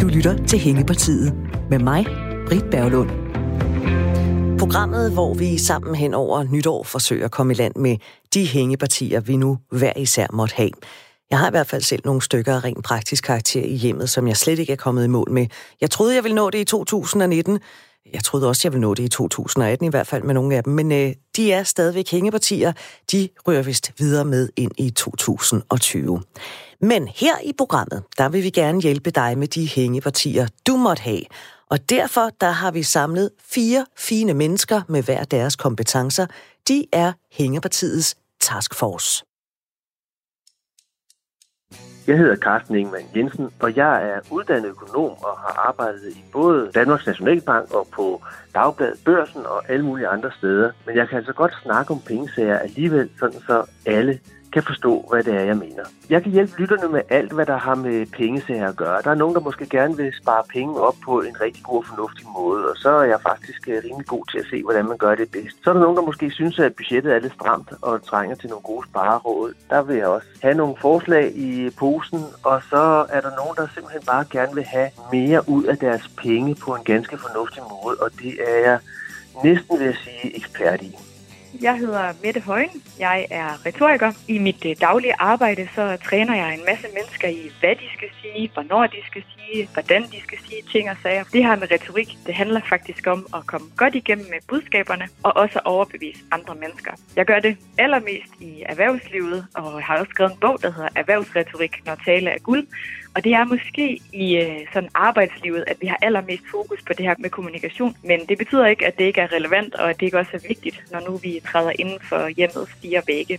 Du lytter til Hængepartiet med mig, Britt Berglund. Programmet, hvor vi sammen hen over nytår forsøger at komme i land med de hængepartier, vi nu hver især måtte have. Jeg har i hvert fald selv nogle stykker af rent praktisk karakter i hjemmet, som jeg slet ikke er kommet i mål med. Jeg troede, jeg ville nå det i 2019. Jeg troede også, jeg ville nå det i 2018, i hvert fald med nogle af dem. Men øh, de er stadigvæk hængepartier. De rører vist videre med ind i 2020. Men her i programmet, der vil vi gerne hjælpe dig med de hængepartier, du måtte have. Og derfor der har vi samlet fire fine mennesker med hver deres kompetencer. De er Hængepartiets taskforce. Jeg hedder Carsten Ingemann Jensen, og jeg er uddannet økonom og har arbejdet i både Danmarks Nationalbank og på Dagbladet Børsen og alle mulige andre steder. Men jeg kan altså godt snakke om pengesager alligevel, sådan så alle kan forstå, hvad det er, jeg mener. Jeg kan hjælpe lytterne med alt, hvad der har med pengesager at gøre. Der er nogen, der måske gerne vil spare penge op på en rigtig god og fornuftig måde, og så er jeg faktisk øh, rimelig god til at se, hvordan man gør det bedst. Så er der nogen, der måske synes, at budgettet er lidt stramt og trænger til nogle gode spareråd. Der vil jeg også have nogle forslag i posen, og så er der nogen, der simpelthen bare gerne vil have mere ud af deres penge på en ganske fornuftig måde, og det er jeg næsten vil jeg sige ekspert i. Jeg hedder Mette Højen. Jeg er retoriker. I mit øh, daglige arbejde så træner jeg en masse mennesker i, hvad de skal sige, hvornår de skal sige, hvordan de skal sige ting og sager. Det her med retorik, det handler faktisk om at komme godt igennem med budskaberne og også overbevise andre mennesker. Jeg gør det allermest i erhvervslivet og har også skrevet en bog, der hedder Erhvervsretorik, når tale er guld. Og det er måske i øh, sådan arbejdslivet, at vi har allermest fokus på det her med kommunikation. Men det betyder ikke, at det ikke er relevant, og at det ikke også er vigtigt, når nu vi træder inden for hjemmets fire vægge.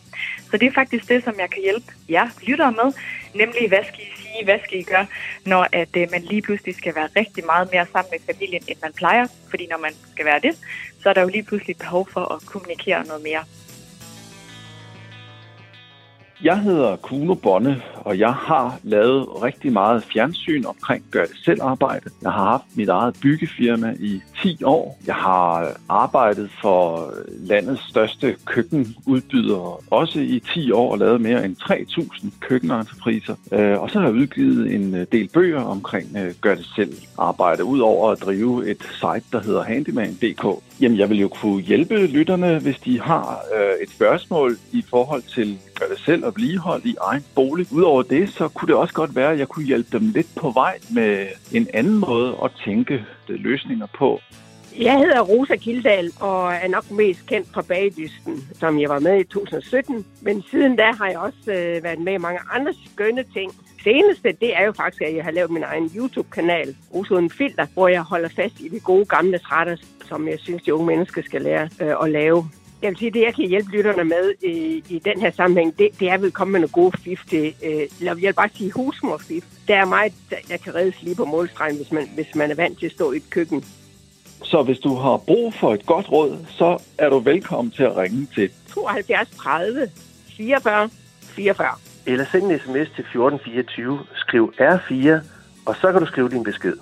Så det er faktisk det, som jeg kan hjælpe jer lyttere med. Nemlig, hvad skal I sige, hvad skal I gøre, når at, øh, man lige pludselig skal være rigtig meget mere sammen med familien, end man plejer. Fordi når man skal være det, så er der jo lige pludselig behov for at kommunikere noget mere. Jeg hedder Kuno Bonne, og jeg har lavet rigtig meget fjernsyn omkring gør det selv arbejde. Jeg har haft mit eget byggefirma i 10 år. Jeg har arbejdet for landets største køkkenudbyder også i 10 år og lavet mere end 3.000 køkkenentrepriser. Øh, og så har jeg udgivet en øh, del bøger omkring øh, gør det selv arbejde, udover at drive et site, der hedder handyman.dk. Jamen, jeg vil jo kunne hjælpe lytterne, hvis de har øh, et spørgsmål i forhold til gør det selv og vedligehold i egen bolig. Udover det, så kunne det også godt være, at jeg kunne hjælpe dem lidt på vej med en anden måde at tænke øh, løsninger på. Jeg hedder Rosa Kildal og er nok mest kendt fra Bagdysten, som jeg var med i 2017. Men siden da har jeg også øh, været med i mange andre skønne ting. Seneste, det er jo faktisk, at jeg har lavet min egen YouTube-kanal, Rosa Uden Filter, hvor jeg holder fast i de gode gamle retter, som jeg synes, de unge mennesker skal lære øh, at lave. Jeg vil sige, det jeg kan hjælpe lytterne med i, i den her sammenhæng, det, det er vel komme med nogle gode fif til, øh, eller jeg vil bare sige husmorfif. Der er meget, der kan reddes lige på målstregen, hvis man, hvis man er vant til at stå i et køkken. Så hvis du har brug for et godt råd, så er du velkommen til at ringe til 72 30 44 44. Eller send en sms til 1424, skriv R4, og så kan du skrive din besked.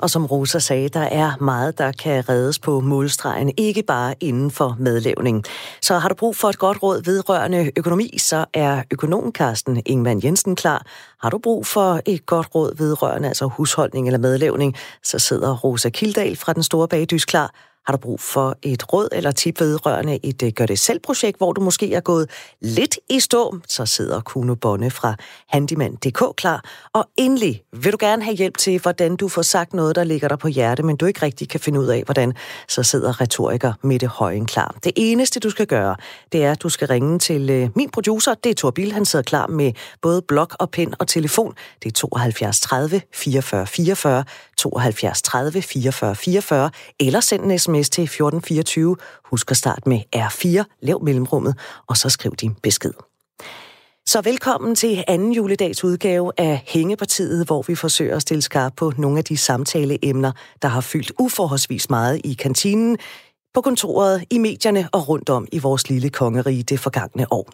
Og som Rosa sagde, der er meget, der kan reddes på målstregen, ikke bare inden for medlavning. Så har du brug for et godt råd vedrørende økonomi, så er økonom Carsten Ingman Jensen klar. Har du brug for et godt råd vedrørende altså husholdning eller medlavning, så sidder Rosa Kildal fra Den Store Bagdys klar. Har du brug for et råd eller tip vedrørende et øh, gør-det-selv-projekt, hvor du måske er gået lidt i stå, så sidder Kuno Bonne fra Handyman.dk klar. Og endelig vil du gerne have hjælp til, hvordan du får sagt noget, der ligger dig på hjerte, men du ikke rigtig kan finde ud af, hvordan, så sidder retoriker Mette Højen klar. Det eneste, du skal gøre, det er, at du skal ringe til øh, min producer, det er Thor Bill, han sidder klar med både blok og pen og telefon. Det er 72 30 44 44, 72 30 44 44, eller send en sms til 1424. Husk at starte med R4, lav mellemrummet, og så skriv din besked. Så velkommen til anden juledags udgave af Hængepartiet, hvor vi forsøger at stille skarp på nogle af de samtaleemner, der har fyldt uforholdsvis meget i kantinen, på kontoret, i medierne og rundt om i vores lille kongerige det forgangne år.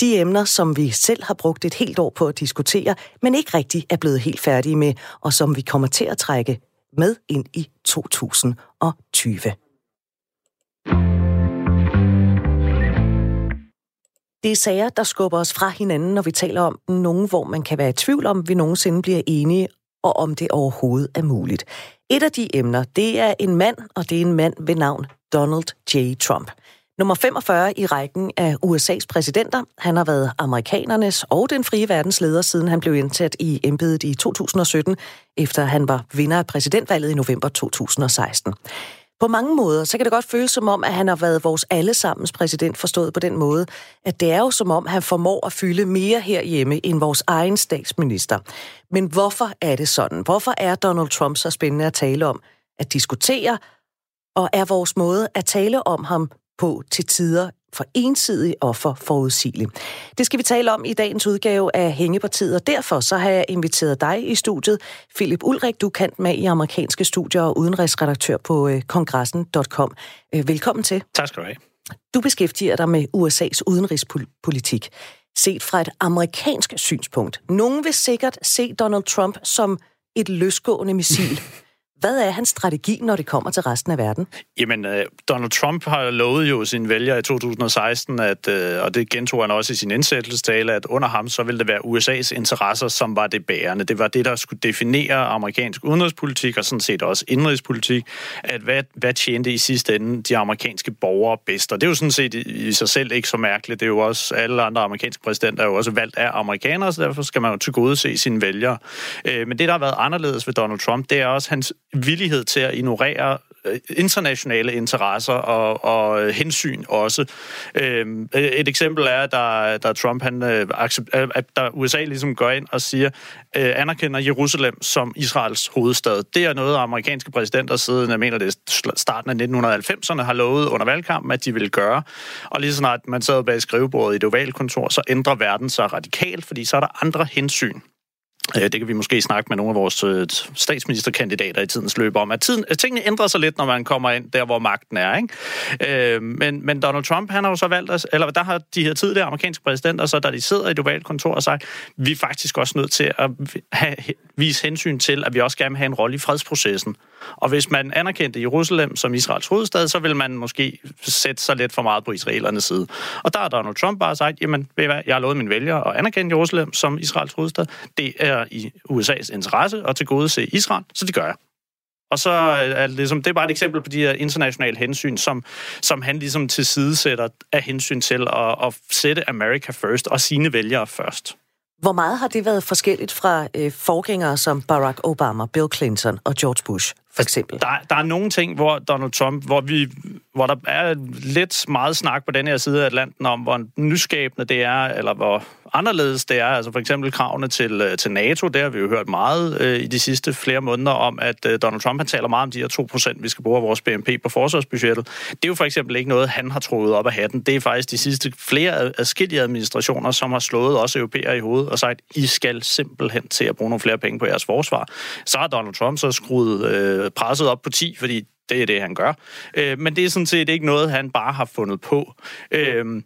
De emner, som vi selv har brugt et helt år på at diskutere, men ikke rigtig er blevet helt færdige med, og som vi kommer til at trække med ind i 2020. Det er sager, der skubber os fra hinanden, når vi taler om nogen, hvor man kan være i tvivl om, vi nogensinde bliver enige, og om det overhovedet er muligt. Et af de emner, det er en mand, og det er en mand ved navn Donald J. Trump. Nummer 45 i rækken af USA's præsidenter. Han har været amerikanernes og den frie verdens leder, siden han blev indsat i embedet i 2017, efter han var vinder af præsidentvalget i november 2016. På mange måder, så kan det godt føles som om, at han har været vores allesammens præsident, forstået på den måde, at det er jo som om, han formår at fylde mere herhjemme end vores egen statsminister. Men hvorfor er det sådan? Hvorfor er Donald Trump så spændende at tale om, at diskutere, og er vores måde at tale om ham på til tider for ensidig og for forudsigelig. Det skal vi tale om i dagens udgave af Hængepartiet, og derfor så har jeg inviteret dig i studiet. Philip Ulrik, du kan med i amerikanske studier og udenrigsredaktør på øh, kongressen.com. Øh, velkommen til. Tak skal du have. Du beskæftiger dig med USA's udenrigspolitik, set fra et amerikansk synspunkt. Nogen vil sikkert se Donald Trump som et løsgående missil. Hvad er hans strategi, når det kommer til resten af verden? Jamen, øh, Donald Trump har lovet jo sin vælger i 2016, at, øh, og det gentog han også i sin indsættelsestale, at under ham så ville det være USA's interesser, som var det bærende. Det var det, der skulle definere amerikansk udenrigspolitik og sådan set også indrigspolitik, at hvad, hvad tjente i sidste ende de amerikanske borgere bedst. Og det er jo sådan set i, i sig selv ikke så mærkeligt. Det er jo også, alle andre amerikanske præsidenter er jo også valgt af amerikanere, så derfor skal man jo til gode se sine vælgere. Øh, men det, der har været anderledes ved Donald Trump, det er også hans villighed til at ignorere øh, internationale interesser og, og hensyn også. Øhm, et eksempel er, da, da Trump, han, øh, øh, at da USA ligesom går ind og siger, anerkender Jerusalem som Israels hovedstad. Det er noget, amerikanske præsidenter siden, jeg mener det er starten af 1990'erne, har lovet under valgkampen, at de vil gøre. Og lige snart man sad bag skrivebordet i et ovalkontor, så ændrer verden sig radikalt, fordi så er der andre hensyn Øh, det kan vi måske snakke med nogle af vores øh, statsministerkandidater i tidens løb om, at, tiden, at tingene ændrer sig lidt, når man kommer ind der, hvor magten er. Ikke? Øh, men, men Donald Trump, han har jo så valgt, at, eller der har de her tidligere amerikanske præsidenter, så der de sidder i et ovalt kontor og sagt, vi er faktisk også nødt til at have, vise hensyn til, at vi også gerne vil have en rolle i fredsprocessen. Og hvis man anerkendte Jerusalem som Israels hovedstad, så vil man måske sætte sig lidt for meget på israelernes side. Og der har Donald Trump bare sagt, jamen, ved I hvad, jeg har lovet mine vælgere at anerkende Jerusalem som Israels hovedstad. Det er i USA's interesse at til gode se Israel, så det gør jeg. Og så er det, ligesom, det er bare et eksempel på de her internationale hensyn, som, som han ligesom tilsidesætter af hensyn til at, at sætte America first og sine vælgere først. Hvor meget har det været forskelligt fra øh, forgængere som Barack Obama, Bill Clinton og George Bush, for eksempel? Der, der er nogle ting, hvor Donald Trump, hvor, vi, hvor der er lidt meget snak på den her side af Atlanten om, hvor nyskabende det er, eller hvor anderledes det er. Altså for eksempel kravene til, øh, til NATO, der har vi jo hørt meget øh, i de sidste flere måneder om, at øh, Donald Trump han taler meget om de her 2%, vi skal bruge af vores BNP på forsvarsbudgettet. Det er jo for eksempel ikke noget, han har troet op af hatten. Det er faktisk de sidste flere adskillige administrationer, som har slået også europæere i hovedet og sagt, I skal simpelthen til at bruge nogle flere penge på jeres forsvar. Så har Donald Trump så skruet øh, Øh, presset op på 10, fordi det er det, han gør. Øh, men det er sådan set ikke noget, han bare har fundet på. Øh,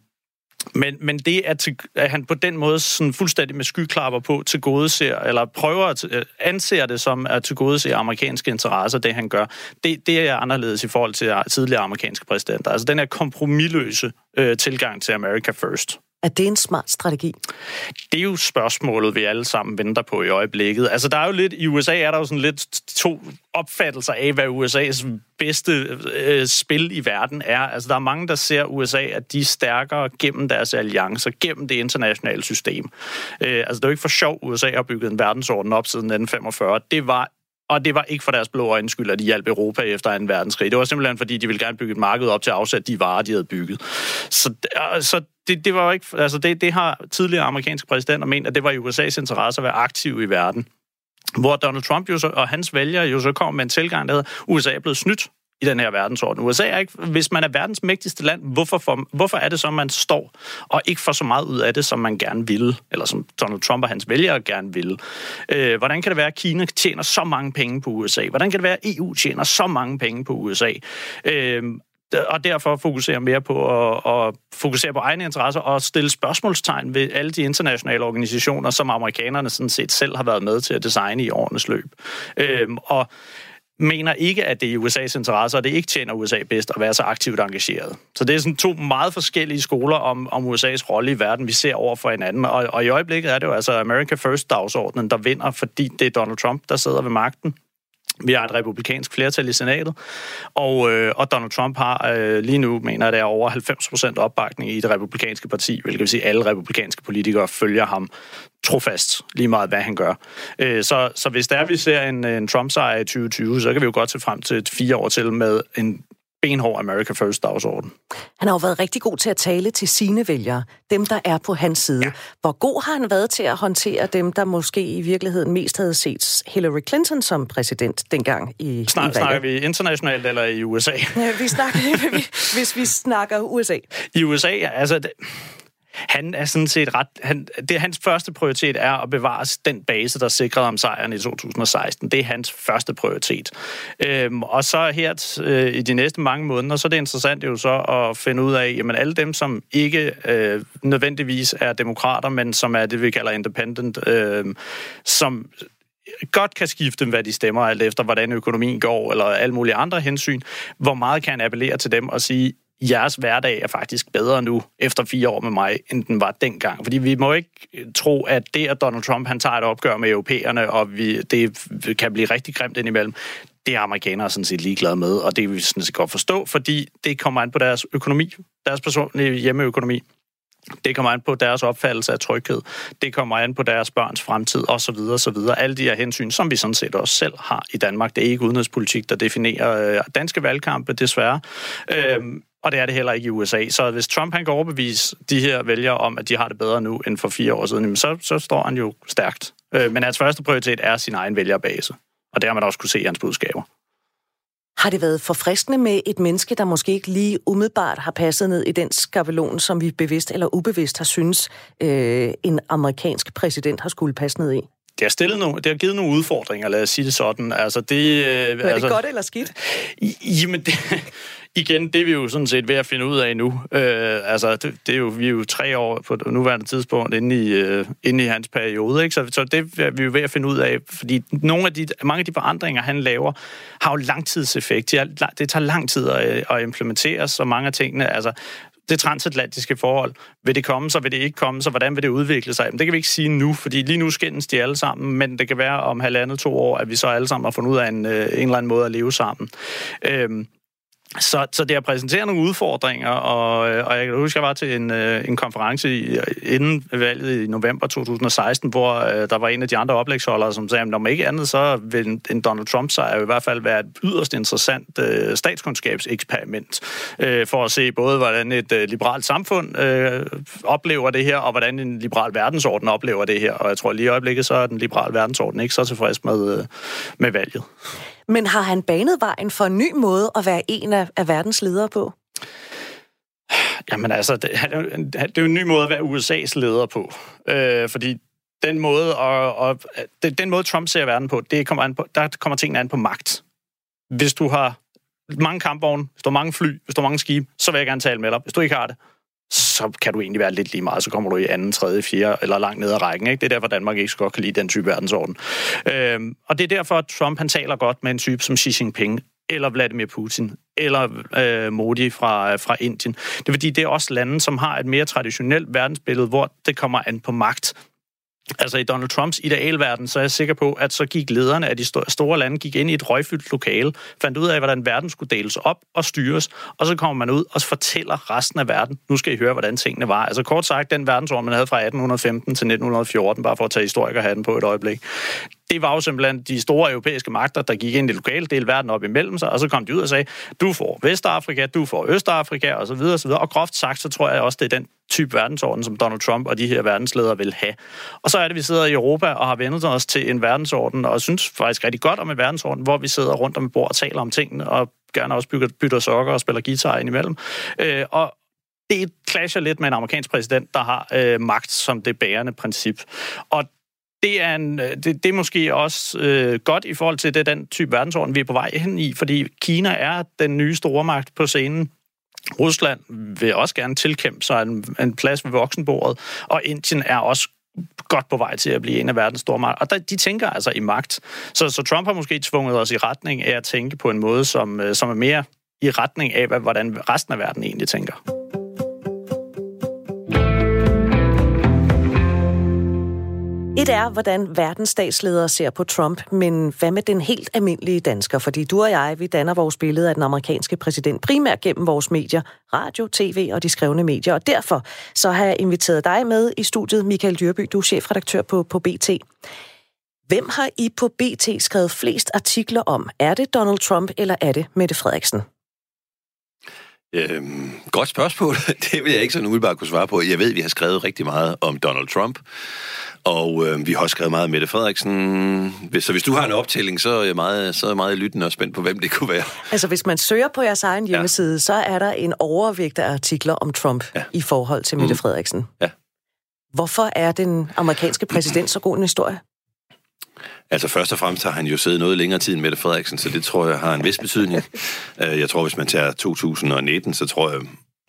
men, men det, at, til, at han på den måde sådan fuldstændig med skyklapper på til gode ser, eller prøver at øh, anser det som at til gode se amerikanske interesser, det han gør, det, det er anderledes i forhold til tidligere amerikanske præsidenter. Altså den her kompromilløse øh, tilgang til America First. Er det en smart strategi? Det er jo spørgsmålet, vi alle sammen venter på i øjeblikket. Altså, der er jo lidt, i USA er der jo sådan lidt to opfattelser af, hvad USA's bedste øh, spil i verden er. Altså, der er mange, der ser USA, at de er stærkere gennem deres alliancer, gennem det internationale system. Øh, altså, det er jo ikke for sjov, USA har bygget en verdensorden op siden 1945. Det var og det var ikke for deres blå øjne skyld, at de hjalp Europa efter 2. verdenskrig. Det var simpelthen, fordi de ville gerne bygge et marked op til at afsætte de varer, de havde bygget. Så, øh, så det, det var ikke... Altså, det, det har tidligere amerikanske præsidenter ment, at det var i USA's interesse at være aktiv i verden. Hvor Donald Trump jo så, og hans vælgere jo så kom med en tilgang, der hedder, USA er blevet snydt i den her verdensorden. USA er ikke, hvis man er verdens mægtigste land, hvorfor, for, hvorfor er det så, man står og ikke får så meget ud af det, som man gerne vil, eller som Donald Trump og hans vælgere gerne vil? Øh, hvordan kan det være, at Kina tjener så mange penge på USA? Hvordan kan det være, at EU tjener så mange penge på USA? Øh, og derfor fokusere mere på at, at fokusere på egne interesser og stille spørgsmålstegn ved alle de internationale organisationer, som amerikanerne sådan set selv har været med til at designe i årenes løb. Øhm, og mener ikke, at det er i USA's interesse, og det ikke tjener USA bedst at være så aktivt engageret. Så det er sådan to meget forskellige skoler om, om USA's rolle i verden, vi ser over for hinanden. Og, og i øjeblikket er det jo altså America First-dagsordenen, der vinder, fordi det er Donald Trump, der sidder ved magten. Vi har et republikansk flertal i senatet, og, øh, og Donald Trump har øh, lige nu, mener der det er over 90% opbakning i det republikanske parti, hvilket vil sige, at alle republikanske politikere følger ham trofast, lige meget hvad han gør. Øh, så, så hvis der vi ser en, en Trump-sejr i 2020, så kan vi jo godt se frem til et fire år til med en benhård America First dagsorden. Han har jo været rigtig god til at tale til sine vælgere, dem der er på hans side. Ja. Hvor god har han været til at håndtere dem, der måske i virkeligheden mest havde set Hillary Clinton som præsident dengang i Snak, i Snakker vi internationalt eller i USA? Ja, vi snakker, hvis vi snakker USA. I USA, altså... Det, han er sådan set ret... Han, det, hans første prioritet er at bevare den base, der sikrede ham sejren i 2016. Det er hans første prioritet. Øhm, og så her øh, i de næste mange måneder, så er det interessant jo så at finde ud af, jamen alle dem, som ikke øh, nødvendigvis er demokrater, men som er det, vi kalder independent, øh, som godt kan skifte, hvad de stemmer, alt efter hvordan økonomien går, eller alle mulige andre hensyn. Hvor meget kan han appellere til dem og sige, jeres hverdag er faktisk bedre nu, efter fire år med mig, end den var dengang. Fordi vi må ikke øh, tro, at det, at Donald Trump han tager et opgør med europæerne, og vi, det kan blive rigtig grimt indimellem, det er amerikanere sådan set ligeglade med, og det vil vi sådan set godt forstå, fordi det kommer an på deres økonomi, deres personlige øh, hjemmeøkonomi. Det kommer an på deres opfattelse af tryghed. Det kommer an på deres børns fremtid osv. osv. Alle de her hensyn, som vi sådan set også selv har i Danmark. Det er ikke udenrigspolitik, der definerer øh, danske valgkampe, desværre. Øhm, og det er det heller ikke i USA. Så hvis Trump han kan overbevise de her vælgere om, at de har det bedre nu end for fire år siden, så, så står han jo stærkt. Øh, men hans første prioritet er sin egen vælgerbase. Og det har man også kunne se i hans budskaber. Har det været forfriskende med et menneske, der måske ikke lige umiddelbart har passet ned i den skabelon, som vi bevidst eller ubevidst har synes, øh, en amerikansk præsident har skulle passe ned i? Det har, stillet nogle, det har givet nogle udfordringer, lad os sige det sådan. Altså, det, øh, er altså, det godt eller skidt? Jamen, det, igen, det er vi jo sådan set ved at finde ud af nu. Øh, altså, det, det er jo, vi er jo tre år på nuværende tidspunkt inde i, øh, inde i hans periode, ikke? Så, så det er vi jo ved at finde ud af, fordi nogle af de, mange af de forandringer, han laver, har jo langtidseffekt. Det, det tager lang tid at, at implementere, så mange af tingene, altså, det transatlantiske forhold. Vil det komme, så vil det ikke komme, så hvordan vil det udvikle sig? Jamen, det kan vi ikke sige nu, fordi lige nu skændes de alle sammen, men det kan være om halvandet to år, at vi så alle sammen har fundet ud af en, øh, en eller anden måde at leve sammen. Øhm, så, så det har præsenteret nogle udfordringer, og, øh, og jeg kan huske, at jeg var til en, øh, en konference i, inden valget i november 2016, hvor øh, der var en af de andre oplægsholdere, som sagde, at når man ikke andet, så vil en, en Donald Trump sejr i hvert fald være et yderst interessant øh, statskundskabseksperiment, øh, for at se både, hvordan et øh, liberalt samfund øh, oplever det her, og hvordan en liberal verdensorden oplever det her. Og jeg tror lige i øjeblikket, så er den liberale verdensorden ikke så tilfreds med, øh, med valget. Men har han banet vejen for en ny måde at være en af, af verdens ledere på? Jamen altså, det, det er jo en ny måde at være USA's leder på. Øh, fordi den måde, og, og, den måde, Trump ser verden på, det kommer an på, der kommer tingene an på magt. Hvis du har mange kampvogne, hvis du har mange fly, hvis du har mange skibe, så vil jeg gerne tale med dig. Hvis du ikke har det, så kan du egentlig være lidt lige meget, så kommer du i anden, tredje, fjerde eller langt ned ad rækken. Ikke? Det er derfor, Danmark ikke så godt kan lide den type verdensorden. Øhm, og det er derfor, at Trump han taler godt med en type som Xi Jinping, eller Vladimir Putin, eller øh, Modi fra, øh, fra Indien. Det er fordi, det er også lande, som har et mere traditionelt verdensbillede, hvor det kommer an på magt. Altså i Donald Trumps idealverden, så er jeg sikker på, at så gik lederne af de store lande gik ind i et røgfyldt lokale, fandt ud af, hvordan verden skulle deles op og styres, og så kommer man ud og fortæller resten af verden, nu skal I høre, hvordan tingene var. Altså kort sagt, den verdensorden, man havde fra 1815 til 1914, bare for at tage historikerhatten på et øjeblik, det var jo simpelthen de store europæiske magter, der gik ind i lokale del verden op imellem sig, og så kom de ud og sagde, du får Vestafrika, du får Østafrika, og så videre, og så videre. Og groft sagt, så tror jeg også, det er den type verdensorden, som Donald Trump og de her verdensledere vil have. Og så er det, at vi sidder i Europa og har vendt os til en verdensorden, og synes faktisk rigtig godt om en verdensorden, hvor vi sidder rundt om et bord og taler om tingene, og gerne også bygger, bytter sokker og spiller guitar indimellem. Øh, og det clasher lidt med en amerikansk præsident, der har øh, magt som det bærende princip. Og det er, en, øh, det, det er måske også øh, godt i forhold til det, den type verdensorden, vi er på vej hen i, fordi Kina er den nye stormagt på scenen. Rusland vil også gerne tilkæmpe sig en, en plads ved voksenbordet, og Indien er også godt på vej til at blive en af verdens store. Og der, de tænker altså i magt. Så, så Trump har måske tvunget os i retning af at tænke på en måde, som, øh, som er mere i retning af, hvordan resten af verden egentlig tænker. Et er, hvordan verdens statsledere ser på Trump, men hvad med den helt almindelige dansker? Fordi du og jeg, vi danner vores billede af den amerikanske præsident primært gennem vores medier, radio, tv og de skrevne medier. Og derfor så har jeg inviteret dig med i studiet, Michael Dyrby, du er chefredaktør på, på BT. Hvem har I på BT skrevet flest artikler om? Er det Donald Trump, eller er det Mette Frederiksen? Øhm, godt spørgsmål. Det vil jeg ikke sådan umiddelbart kunne svare på. Jeg ved, vi har skrevet rigtig meget om Donald Trump, og øh, vi har også skrevet meget om Mette Frederiksen. Så hvis du har en optælling, så er jeg meget, så er jeg meget lyttende og spændt på, hvem det kunne være. Altså, hvis man søger på jeres egen hjemmeside, ja. så er der en overvægt af artikler om Trump ja. i forhold til Mette mm. Frederiksen. Ja. Hvorfor er den amerikanske præsident så god en historie? Altså først og fremmest har han jo siddet noget længere tid end Mette Frederiksen, så det tror jeg har en vis betydning. Øh, jeg tror, hvis man tager 2019, så tror jeg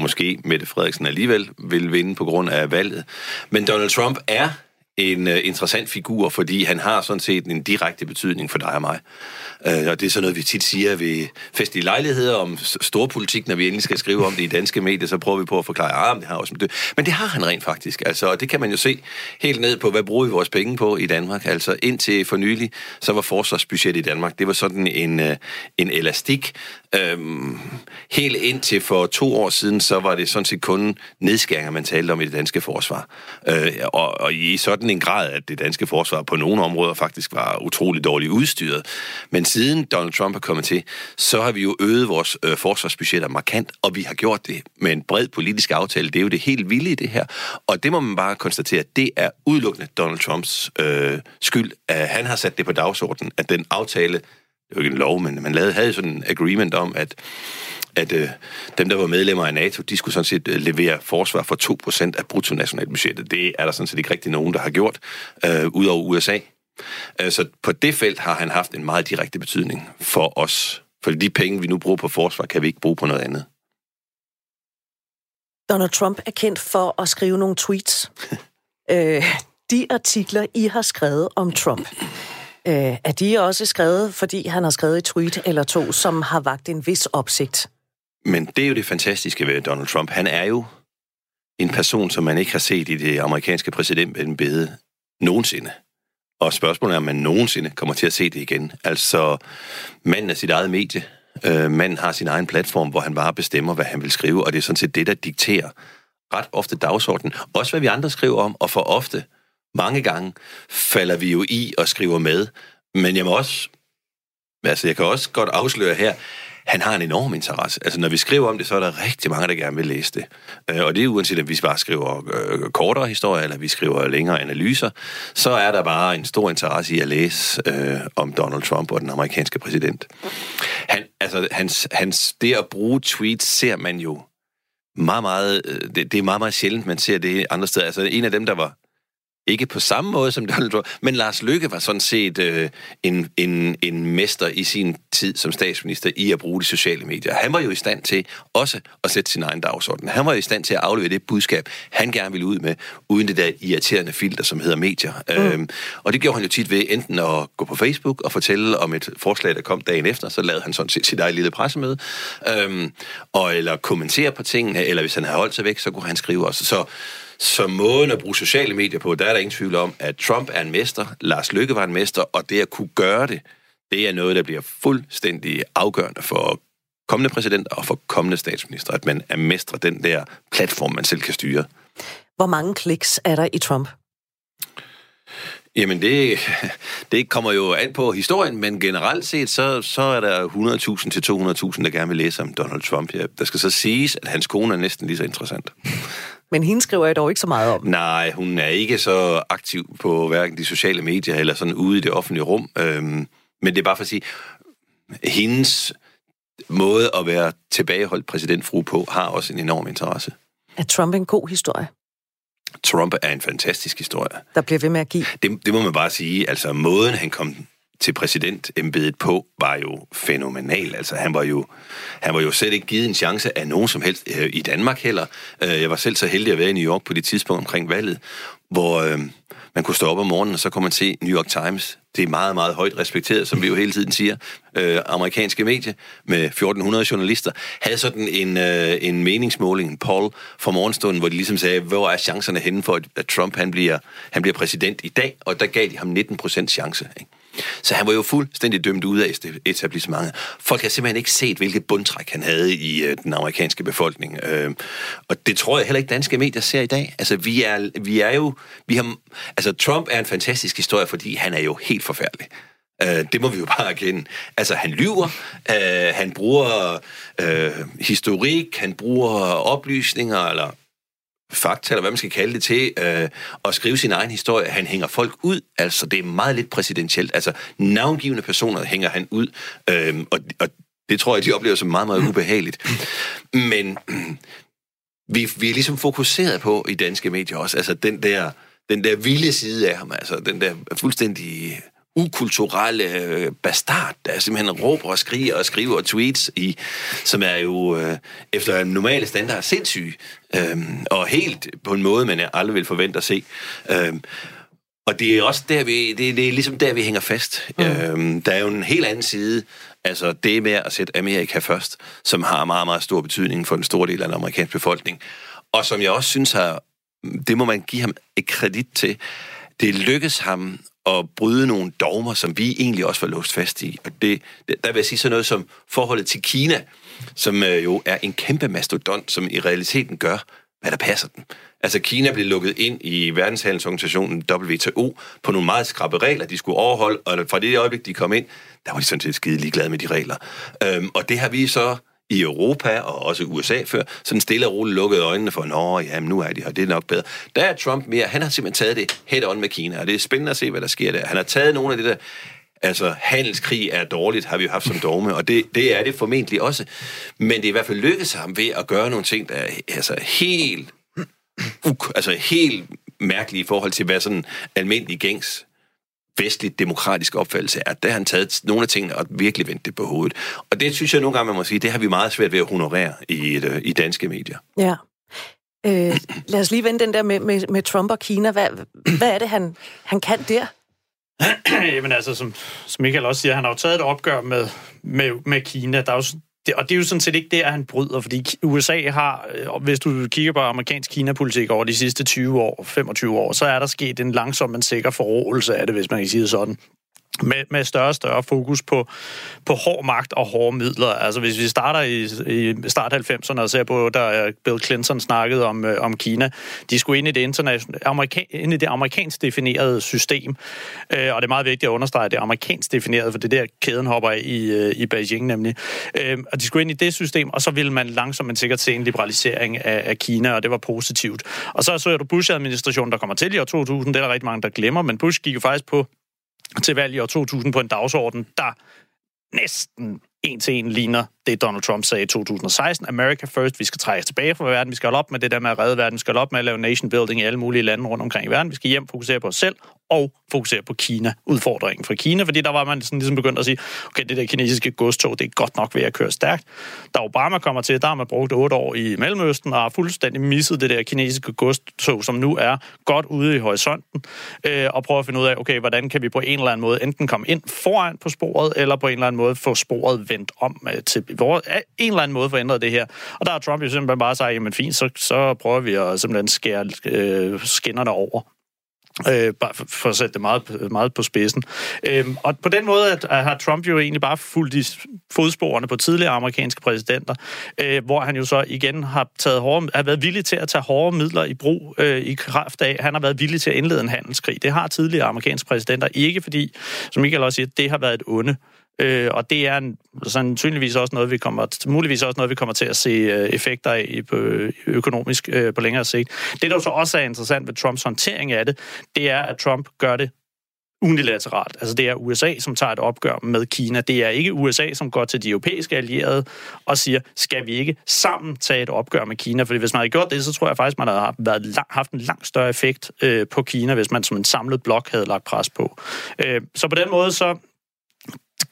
måske Mette Frederiksen alligevel vil vinde på grund af valget. Men Donald Trump er en øh, interessant figur, fordi han har sådan set en direkte betydning for dig og mig. Uh, og det er sådan noget, vi tit siger ved festlige lejligheder om storpolitik, når vi endelig skal skrive om det i danske medier, så prøver vi på at forklare, ah, det har også det. Men det har han rent faktisk. Altså, og det kan man jo se helt ned på, hvad bruger vi vores penge på i Danmark. Altså indtil for nylig, så var forsvarsbudget i Danmark, det var sådan en, øh, en elastik. Øhm, helt indtil for to år siden, så var det sådan set kun nedskæringer, man talte om i det danske forsvar. Øh, og, og i sådan sådan en grad, at det danske forsvar på nogle områder faktisk var utrolig dårligt udstyret. Men siden Donald Trump er kommet til, så har vi jo øget vores øh, forsvarsbudgetter markant, og vi har gjort det med en bred politisk aftale. Det er jo det helt vilde i det her. Og det må man bare konstatere, det er udelukkende Donald Trumps øh, skyld, at han har sat det på dagsordenen, at den aftale, det er jo ikke en lov, men man lavede, havde sådan en agreement om, at at øh, dem, der var medlemmer af NATO, de skulle sådan set øh, levere forsvar for 2% af bruttonationalbudgettet. Det er der sådan set ikke rigtig nogen, der har gjort, øh, ud over USA. Øh, så på det felt har han haft en meget direkte betydning for os. For de penge, vi nu bruger på forsvar, kan vi ikke bruge på noget andet. Donald Trump er kendt for at skrive nogle tweets. øh, de artikler, I har skrevet om Trump, øh, er de også skrevet, fordi han har skrevet et tweet eller to, som har vagt en vis opsigt? Men det er jo det fantastiske ved Donald Trump. Han er jo en person, som man ikke har set i det amerikanske præsidentembede nogensinde. Og spørgsmålet er, om man nogensinde kommer til at se det igen. Altså, manden er sit eget medie. Øh, manden har sin egen platform, hvor han bare bestemmer, hvad han vil skrive, og det er sådan set det, der dikterer ret ofte dagsordenen. Også hvad vi andre skriver om, og for ofte, mange gange, falder vi jo i og skriver med. Men jeg må også, altså jeg kan også godt afsløre her, han har en enorm interesse. Altså, når vi skriver om det, så er der rigtig mange, der gerne vil læse det. Øh, og det er uanset, om vi bare skriver øh, kortere historier, eller vi skriver længere analyser, så er der bare en stor interesse i at læse øh, om Donald Trump og den amerikanske præsident. Han, altså, hans, hans, det at bruge tweets ser man jo meget, meget, øh, det, det er meget, meget sjældent, man ser det andre steder. Altså, en af dem, der var ikke på samme måde som Donald Trump, men Lars Løkke var sådan set øh, en, en, en mester i sin tid som statsminister i at bruge de sociale medier. Han var jo i stand til også at sætte sin egen dagsorden. Han var jo i stand til at aflevere det budskab, han gerne ville ud med, uden det der irriterende filter, som hedder medier. Mm. Øhm, og det gjorde han jo tit ved enten at gå på Facebook og fortælle om et forslag, der kom dagen efter, så lavede han sådan set sit eget lille pressemøde, øhm, og eller kommentere på tingene, eller hvis han havde holdt sig væk, så kunne han skrive også. Så så måden at bruge sociale medier på, der er der ingen tvivl om, at Trump er en mester, Lars Løkke var en mester, og det at kunne gøre det, det er noget, der bliver fuldstændig afgørende for kommende præsidenter og for kommende statsminister, at man er mestre den der platform, man selv kan styre. Hvor mange kliks er der i Trump? Jamen, det, det kommer jo an på historien, men generelt set, så, så er der 100.000 til 200.000, der gerne vil læse om Donald Trump. Ja, der skal så siges, at hans kone er næsten lige så interessant. Men hende skriver jeg dog ikke så meget om. Nej, hun er ikke så aktiv på hverken de sociale medier eller sådan ude i det offentlige rum. Øhm, men det er bare for at sige, hendes måde at være tilbageholdt præsidentfru på, har også en enorm interesse. Er Trump en god historie? Trump er en fantastisk historie. Der bliver ved med at give. Det, det må man bare sige. Altså, måden han kom til præsidentembedet på, var jo fænomenal. Altså, han var jo, han var jo slet ikke givet en chance af nogen som helst øh, i Danmark heller. Øh, jeg var selv så heldig at være i New York på det tidspunkt omkring valget, hvor, øh, Man kunne stå op om morgenen, og så kunne man se New York Times. Det er meget, meget højt respekteret, som vi jo hele tiden siger. Øh, amerikanske medier med 1400 journalister havde sådan en, øh, en meningsmåling, en poll fra morgenstunden, hvor de ligesom sagde, hvor er chancerne henne for, at Trump han bliver, han bliver præsident i dag? Og der gav de ham 19 procent chance. Ikke? Så han var jo fuldstændig dømt ud af etablissementet. Folk har simpelthen ikke set, hvilket bundtræk han havde i øh, den amerikanske befolkning. Øh, og det tror jeg heller ikke danske medier ser i dag. Altså, vi er, vi er jo... Vi har, altså, Trump er en fantastisk historie, fordi han er jo helt forfærdelig. Uh, det må vi jo bare erkende. Altså, han lyver, uh, han bruger uh, historik, han bruger oplysninger, eller fakta, eller hvad man skal kalde det til, øh, at skrive sin egen historie. Han hænger folk ud, altså det er meget lidt præsidentielt. Altså navngivende personer hænger han ud, øh, og, og det tror jeg, de oplever som meget, meget ubehageligt. Men vi, vi er ligesom fokuseret på i danske medier også, altså den der, den der vilde side af ham, altså den der fuldstændig ukulturelle øh, bastard, der simpelthen råber og skriger og skriver tweets i, som er jo øh, efter en normale standard sindssyg, øh, og helt på en måde, man aldrig vil forvente at se. Øh, og det er også der, vi, det, det er ligesom der, vi hænger fast. Mm. Øh, der er jo en helt anden side, altså det med at sætte Amerika først, som har meget, meget stor betydning for en stor del af den amerikanske befolkning, og som jeg også synes har, det må man give ham et kredit til, det lykkedes ham at bryde nogle dogmer, som vi egentlig også var låst fast i. Og det, der vil jeg sige sådan noget som forholdet til Kina, som øh, jo er en kæmpe mastodont, som i realiteten gør, hvad der passer den. Altså Kina blev lukket ind i verdenshandelsorganisationen WTO på nogle meget skrappe regler, de skulle overholde, og fra det øjeblik, de kom ind, der var de sådan set skide ligeglade med de regler. Øhm, og det har vi så i Europa og også USA før, sådan stille og roligt lukkede øjnene for, nå, ja, nu er de her, det er nok bedre. Der er Trump mere, han har simpelthen taget det head on med Kina, og det er spændende at se, hvad der sker der. Han har taget nogle af det der, altså handelskrig er dårligt, har vi jo haft som dogme, og det, det er det formentlig også. Men det er i hvert fald lykkedes ham ved at gøre nogle ting, der er altså helt, altså helt mærkelige i forhold til, hvad sådan almindelig gængs vestlig demokratisk opfattelse er, der har han taget nogle af tingene og virkelig vendt det på hovedet. Og det synes jeg nogle gange, man må sige, det har vi meget svært ved at honorere i, et, øh, i danske medier. Ja. Øh, lad os lige vende den der med, med, med Trump og Kina. Hvad, hvad er det, han, han kan der? Jamen altså, som, som Michael også siger, han har jo taget et opgør med, med, med Kina. Der er jo det, og det er jo sådan set ikke der, han bryder, fordi USA har, øh, hvis du kigger på amerikansk Kina-politik over de sidste 20 år, 25 år, så er der sket en langsom, men sikker forrådelse af det, hvis man kan sige det sådan med, med større og større fokus på, på hård magt og hårde midler. Altså hvis vi starter i, i start 90'erne og ser på, der øh, Bill Clinton snakkede om, øh, om Kina, de skulle ind i det, internationale, amerika, ind i det amerikansk definerede system. Øh, og det er meget vigtigt at understrege, at det er amerikansk defineret, for det der kæden hopper af i, øh, i Beijing nemlig. Øh, og de skulle ind i det system, og så ville man langsomt men sikkert se en liberalisering af, af Kina, og det var positivt. Og så så du Bush-administrationen, der kommer til i år 2000, det er der rigtig mange, der glemmer, men Bush gik jo faktisk på til valg i år 2000 på en dagsorden, der næsten en til en ligner det, Donald Trump sagde i 2016. America first, vi skal trække tilbage fra verden, vi skal holde op med det der med at redde verden, vi skal holde op med at lave nation building i alle mulige lande rundt omkring i verden, vi skal hjem fokusere på os selv, og fokusere på Kina, udfordringen fra Kina, fordi der var man sådan ligesom begyndt at sige, okay, det der kinesiske godstog, det er godt nok ved at køre stærkt. Da Obama kommer til, der har man brugt otte år i Mellemøsten og har fuldstændig misset det der kinesiske godstog, som nu er godt ude i horisonten, øh, og prøver at finde ud af, okay, hvordan kan vi på en eller anden måde enten komme ind foran på sporet, eller på en eller anden måde få sporet vendt om øh, til hvor, en eller anden måde få ændret det her. Og der har Trump jo simpelthen bare sagt, jamen fint, så, så prøver vi at simpelthen skære øh, skinnerne over. Øh, bare for, at sætte det meget, meget på spidsen. Øh, og på den måde at, at har Trump jo egentlig bare fulgt de fodsporene på tidligere amerikanske præsidenter, øh, hvor han jo så igen har, taget hårde, har været villig til at tage hårde midler i brug øh, i kraft af, han har været villig til at indlede en handelskrig. Det har tidligere amerikanske præsidenter ikke, fordi, som Michael også siger, det har været et onde. Øh, og det er sandsynligvis også noget, vi kommer, muligvis også noget, vi kommer til at se øh, effekter af på, økonomisk øh, på længere sigt. Det, der så også er interessant ved Trumps håndtering af det, det er, at Trump gør det unilateralt. Altså det er USA, som tager et opgør med Kina. Det er ikke USA, som går til de europæiske allierede og siger, skal vi ikke sammen tage et opgør med Kina? Fordi hvis man havde gjort det, så tror jeg faktisk, man havde været, haft en langt større effekt øh, på Kina, hvis man som en samlet blok havde lagt pres på. Øh, så på den måde, så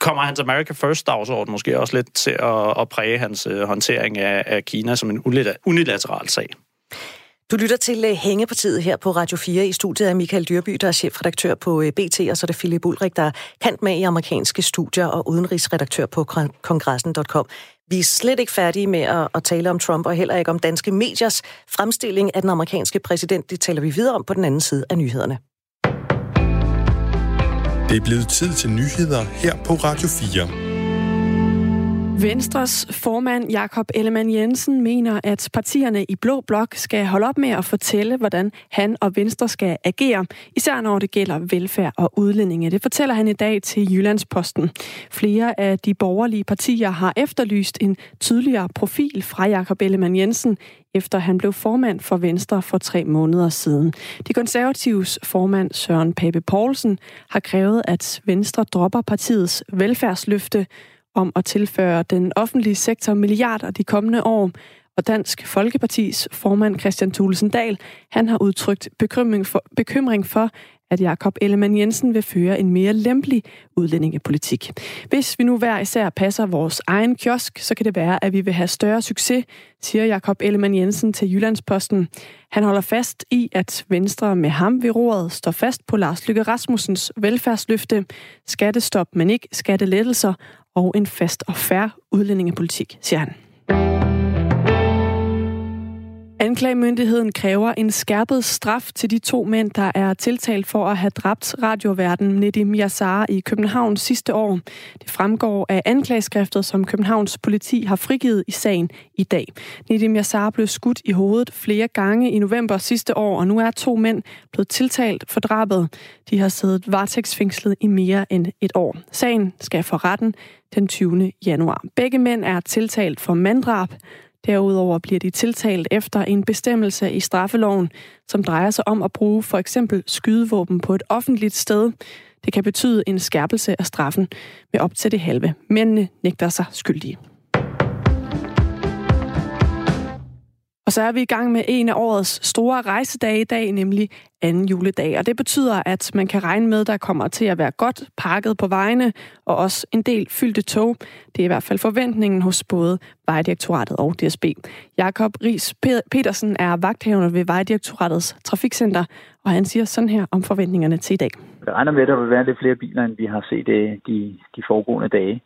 kommer hans America First-dagsorden måske også lidt til at, at præge hans øh, håndtering af, af Kina som en unilateral sag. Du lytter til øh, Hængepartiet her på Radio 4 i studiet af Michael Dyrby, der er chefredaktør på øh, BT, og så er det Philip Ulrik, der er kant med i amerikanske studier og udenrigsredaktør på kongressen.com. Vi er slet ikke færdige med at, at tale om Trump, og heller ikke om danske mediers fremstilling af den amerikanske præsident. Det taler vi videre om på den anden side af nyhederne. Det er blevet tid til nyheder her på Radio 4. Venstres formand Jakob Ellemann Jensen mener, at partierne i Blå Blok skal holde op med at fortælle, hvordan han og Venstre skal agere, især når det gælder velfærd og udlændinge. Det fortæller han i dag til Jyllandsposten. Flere af de borgerlige partier har efterlyst en tydeligere profil fra Jakob Ellemann Jensen, efter han blev formand for Venstre for tre måneder siden. De konservatives formand Søren Pape Poulsen har krævet, at Venstre dropper partiets velfærdsløfte, om at tilføre den offentlige sektor milliarder de kommende år. Og Dansk Folkepartis formand Christian Thulesen Dahl, han har udtrykt bekymring for, bekymring for at Jakob Ellemann Jensen vil føre en mere lempelig udlændingepolitik. Hvis vi nu hver især passer vores egen kiosk, så kan det være, at vi vil have større succes, siger Jakob Ellemann Jensen til Jyllandsposten. Han holder fast i, at Venstre med ham ved roret står fast på Lars Lykke Rasmussens velfærdsløfte, skattestop, men ikke skattelettelser, og en fast og færre udlændingepolitik, siger han. Anklagemyndigheden kræver en skærpet straf til de to mænd, der er tiltalt for at have dræbt radioverden Nedim Yassar i København sidste år. Det fremgår af anklageskriftet, som Københavns politi har frigivet i sagen i dag. Nedim Yassar blev skudt i hovedet flere gange i november sidste år, og nu er to mænd blevet tiltalt for drabet. De har siddet varetægtsfængslet i mere end et år. Sagen skal for retten den 20. januar. Begge mænd er tiltalt for manddrab, Derudover bliver de tiltalt efter en bestemmelse i straffeloven, som drejer sig om at bruge for eksempel skydevåben på et offentligt sted. Det kan betyde en skærpelse af straffen med op til det halve. Mændene nægter sig skyldige. Og så er vi i gang med en af årets store rejsedage i dag, nemlig anden juledag. Og det betyder, at man kan regne med, at der kommer til at være godt pakket på vejene, og også en del fyldte tog. Det er i hvert fald forventningen hos både Vejdirektoratet og DSB. Jakob Ries Petersen er vagthavende ved Vejdirektoratets Trafikcenter, og han siger sådan her om forventningerne til i dag. Jeg regner med, at der vil være lidt flere biler, end vi har set øh, de, de foregående dage.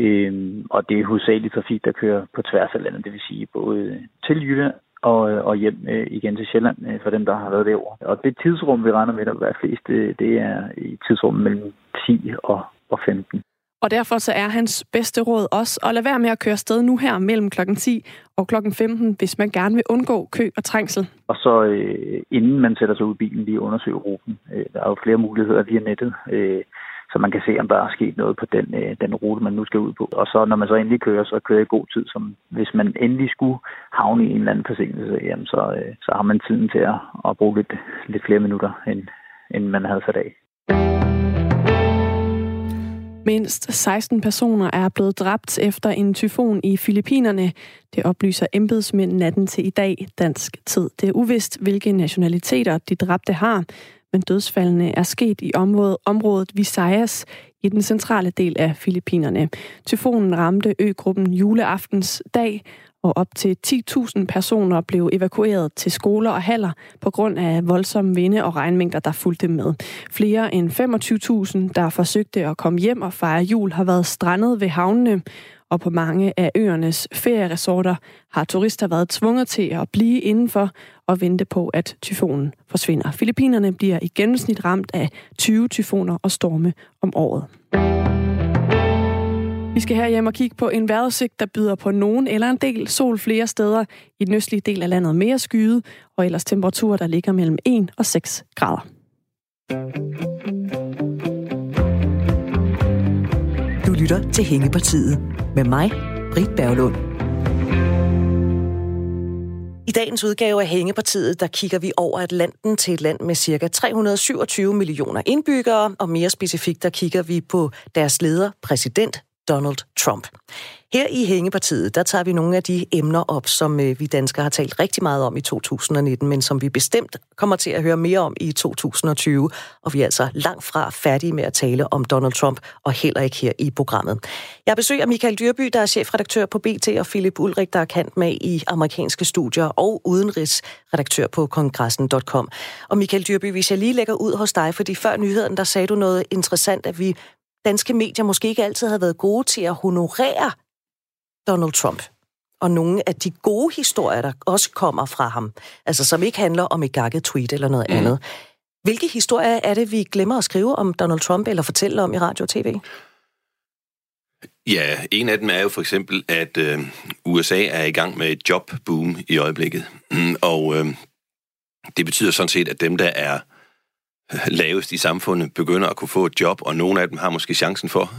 Øhm, og det er hovedsageligt trafik, der kører på tværs af landet, det vil sige både til Jylland og, og hjem øh, igen til Sjælland øh, for dem, der har været derovre. Og det tidsrum, vi regner med, at være flest, det, det er i tidsrummet mellem 10 og, og 15. Og derfor så er hans bedste råd også at lade være med at køre sted nu her mellem klokken 10 og klokken 15, hvis man gerne vil undgå kø og trængsel. Og så øh, inden man sætter sig ud i bilen, lige undersøge ruten. Øh, der er jo flere muligheder via nettet. Øh, så man kan se, om der er sket noget på den, øh, den rute, man nu skal ud på. Og så når man så endelig kører, så kører i god tid, som hvis man endelig skulle havne i en eller anden forsinkelse, jamen så, øh, så har man tiden til at, at bruge lidt, lidt flere minutter, end, end man havde sat af. Mindst 16 personer er blevet dræbt efter en tyfon i Filippinerne. Det oplyser embedsmænd natten til i dag, dansk tid. Det er uvist, hvilke nationaliteter de dræbte har men dødsfaldene er sket i området, området Visayas i den centrale del af Filippinerne. Tyfonen ramte øgruppen juleaftens dag, og op til 10.000 personer blev evakueret til skoler og haller på grund af voldsomme vinde og regnmængder, der fulgte med. Flere end 25.000, der forsøgte at komme hjem og fejre jul, har været strandet ved havnene, og på mange af øernes ferieresorter har turister været tvunget til at blive indenfor og vente på, at tyfonen forsvinder. Filippinerne bliver i gennemsnit ramt af 20 tyfoner og storme om året. Vi skal her hjem og kigge på en vejrudsigt, der byder på nogen eller en del sol flere steder. I den østlige del af landet mere skyde, og ellers temperaturer, der ligger mellem 1 og 6 grader. Du lytter til Hængepartiet med mig, Britt Berglund. I dagens udgave af Hængepartiet, der kigger vi over Atlanten til et land med ca. 327 millioner indbyggere, og mere specifikt, der kigger vi på deres leder, præsident Donald Trump. Her i Hængepartiet, der tager vi nogle af de emner op, som øh, vi danskere har talt rigtig meget om i 2019, men som vi bestemt kommer til at høre mere om i 2020. Og vi er altså langt fra færdige med at tale om Donald Trump, og heller ikke her i programmet. Jeg besøger Michael Dyrby, der er chefredaktør på BT, og Philip Ulrik, der er kant med i amerikanske studier, og udenrigsredaktør på kongressen.com. Og Michael Dyrby, hvis jeg lige lægger ud hos dig, fordi før nyheden, der sagde du noget interessant, at vi danske medier måske ikke altid har været gode til at honorere Donald Trump. Og nogle af de gode historier, der også kommer fra ham, altså som ikke handler om et gakket tweet eller noget mm. andet. Hvilke historier er det, vi glemmer at skrive om Donald Trump eller fortælle om i radio og tv? Ja, en af dem er jo for eksempel, at øh, USA er i gang med et jobboom i øjeblikket. Og øh, det betyder sådan set, at dem, der er lavest i samfundet, begynder at kunne få et job, og nogle af dem har måske chancen for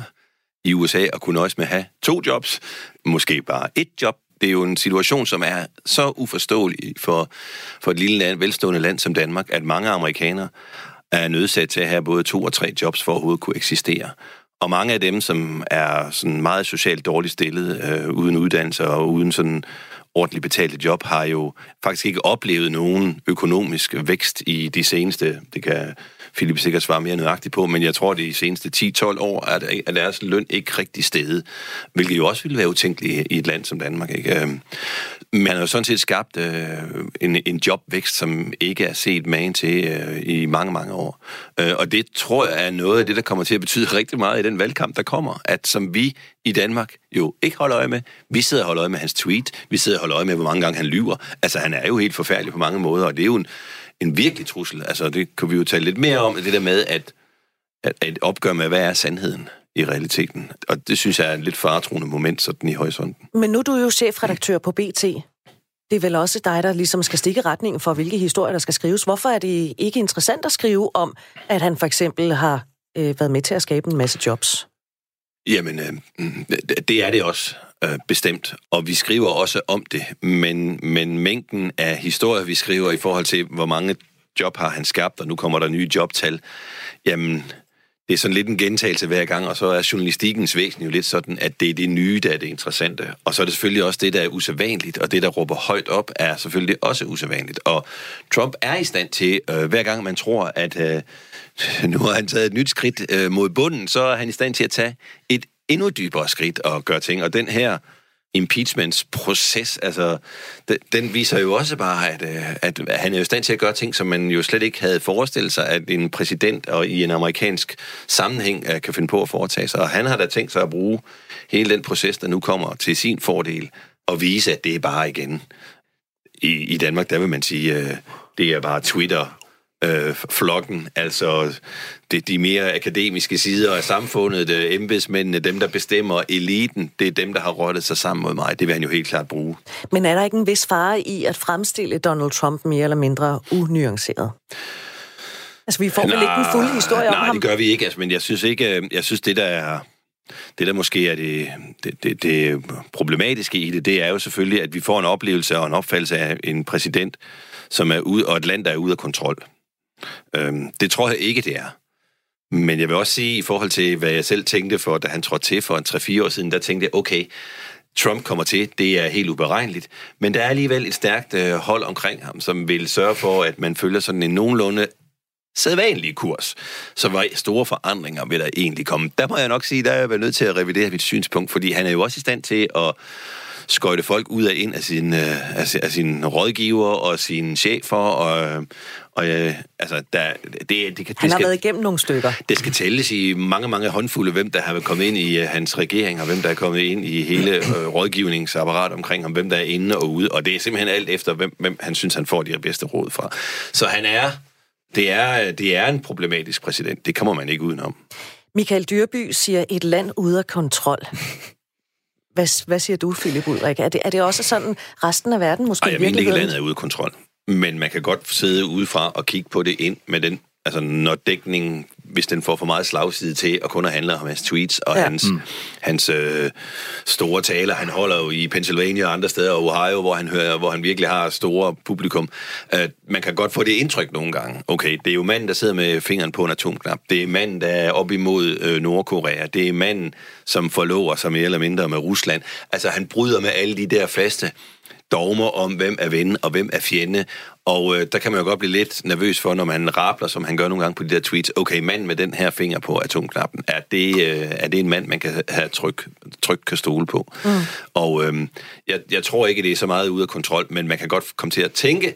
i USA at kunne nøjes med at have to jobs, måske bare et job. Det er jo en situation, som er så uforståelig for, for et lille land, velstående land som Danmark, at mange amerikanere er nødsat til at have både to og tre jobs for at overhovedet kunne eksistere. Og mange af dem, som er sådan meget socialt dårligt stillet, øh, uden uddannelse og uden sådan ordentligt betalte job, har jo faktisk ikke oplevet nogen økonomisk vækst i de seneste, det kan Philip sikkert svare mere nøjagtigt på, men jeg tror, at de seneste 10-12 år er, er deres løn ikke rigtig steget, hvilket jo også ville være utænkeligt i et land som Danmark. Ikke? Øhm, man har jo sådan set skabt øh, en, en jobvækst, som ikke er set magen til øh, i mange, mange år. Øh, og det tror jeg er noget af det, der kommer til at betyde rigtig meget i den valgkamp, der kommer. At som vi i Danmark jo ikke holder øje med, vi sidder og holder øje med hans tweet, vi sidder og holder øje med, hvor mange gange han lyver. Altså, han er jo helt forfærdelig på mange måder, og det er jo en, en virkelig trussel. Altså, det kan vi jo tale lidt mere om, det der med, at, at, at opgøre med, hvad er sandheden i realiteten. Og det synes jeg er en lidt faretroende moment, sådan i horisonten. Men nu er du jo chefredaktør på BT. Det er vel også dig, der ligesom skal stikke retningen for, hvilke historier, der skal skrives. Hvorfor er det ikke interessant at skrive om, at han for eksempel har øh, været med til at skabe en masse jobs? Jamen, øh, det er det også øh, bestemt, og vi skriver også om det, men, men mængden af historier, vi skriver i forhold til, hvor mange job har han skabt, og nu kommer der nye jobtal, jamen, det er sådan lidt en gentagelse hver gang, og så er journalistikkens væsen jo lidt sådan, at det er det nye, der er det interessante. Og så er det selvfølgelig også det, der er usædvanligt, og det, der råber højt op, er selvfølgelig også usædvanligt. Og Trump er i stand til, øh, hver gang man tror, at øh, nu har han taget et nyt skridt øh, mod bunden, så er han i stand til at tage et endnu dybere skridt og gøre ting. Og den her impeachments-proces, altså, den, den viser jo også bare, at, øh, at han er i stand til at gøre ting, som man jo slet ikke havde forestillet sig, at en præsident og i en amerikansk sammenhæng øh, kan finde på at foretage sig. Og han har da tænkt sig at bruge hele den proces, der nu kommer til sin fordel, og vise, at det er bare igen. I, i Danmark, der vil man sige, øh, det er bare Twitter øh, flokken, altså det, de mere akademiske sider af samfundet, det, embedsmændene, dem der bestemmer eliten, det er dem, der har rottet sig sammen mod mig. Det vil han jo helt klart bruge. Men er der ikke en vis fare i at fremstille Donald Trump mere eller mindre unuanceret? Altså, vi får vel ikke den fulde historie nej, om ham? Nej, det gør vi ikke, altså, men jeg synes ikke, øh, jeg synes det, der er det, der måske er det, det, det, det problematiske i det, det er jo selvfølgelig, at vi får en oplevelse og en opfattelse af en præsident, som er ude, og et land, der er ude af kontrol. Øhm, det tror jeg ikke, det er. Men jeg vil også sige, i forhold til, hvad jeg selv tænkte for, da han trådte til for en 3-4 år siden, der tænkte jeg, okay, Trump kommer til, det er helt uberegneligt. Men der er alligevel et stærkt øh, hold omkring ham, som vil sørge for, at man følger sådan en nogenlunde sædvanlig kurs. Så var store forandringer vil der egentlig komme. Der må jeg nok sige, der er jeg nødt til at revidere mit synspunkt, fordi han er jo også i stand til at skøjte folk ud af ind af sin, øh, af, af sin rådgiver og sine chefer, og, og øh, altså, der, det, det, det, det Han har skal, været igennem nogle stykker. Det skal tælles i mange, mange håndfulde, hvem der har kommet ind i uh, hans regering, og hvem der er kommet ind i hele uh, rådgivningsapparat omkring ham, hvem der er inde og ude, og det er simpelthen alt efter, hvem, hvem han synes, han får de bedste råd fra. Så han er, det er, det er en problematisk præsident. Det kommer man ikke udenom. Michael Dyrby siger, et land ude af kontrol. Hvad, hvad siger du, Philip Ulrik? Er det, er det også sådan, resten af verden måske Ej, jeg mener ikke, landet er ude af kontrol. Men man kan godt sidde udefra og kigge på det ind med den, altså når dækningen hvis den får for meget slagside til at kun at handle om hans tweets og ja. hans, mm. hans øh, store taler. Han holder jo i Pennsylvania og andre steder, og Ohio, hvor han, hører, hvor han virkelig har store publikum. Øh, man kan godt få det indtryk nogle gange. Okay, det er jo manden, der sidder med fingeren på en atomknap. Det er manden, der er op imod øh, Nordkorea. Det er manden, som forlover sig mere eller mindre med Rusland. Altså, han bryder med alle de der faste dogmer om, hvem er ven og hvem er fjende. Og øh, der kan man jo godt blive lidt nervøs for, når man rabler, som han gør nogle gange på de der tweets. Okay, mand med den her finger på atomknappen, er det, øh, er det en mand, man kan have tryk, tryk kan stole på? Mm. Og øh, jeg, jeg tror ikke, det er så meget ude af kontrol, men man kan godt komme til at tænke,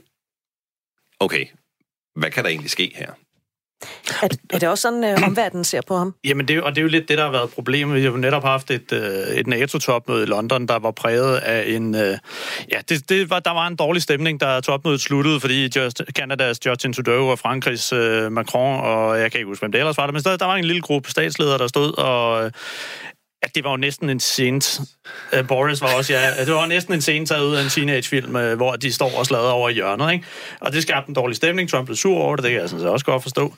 okay, hvad kan der egentlig ske her? Er, er det også sådan, uh, omverdenen ser på ham? Jamen, det, og det er jo lidt det, der har været problemet. Vi har jo netop haft et, uh, et NATO-topmøde i London, der var præget af en... Uh, ja, det, det var, der var en dårlig stemning, da topmødet sluttede, fordi Just, Canadas Justin Trudeau og Frankrigs uh, Macron, og jeg kan ikke huske, hvem det ellers var, der, men der, der var en lille gruppe statsledere, der stod og... at det var jo næsten en scene. Uh, Boris var også, ja, det var næsten en scene taget ud af en teenagefilm, uh, hvor de står og slader over i hjørnet, ikke? Og det skabte en dårlig stemning. Trump blev sur over det, det kan jeg sådan set også godt forstå.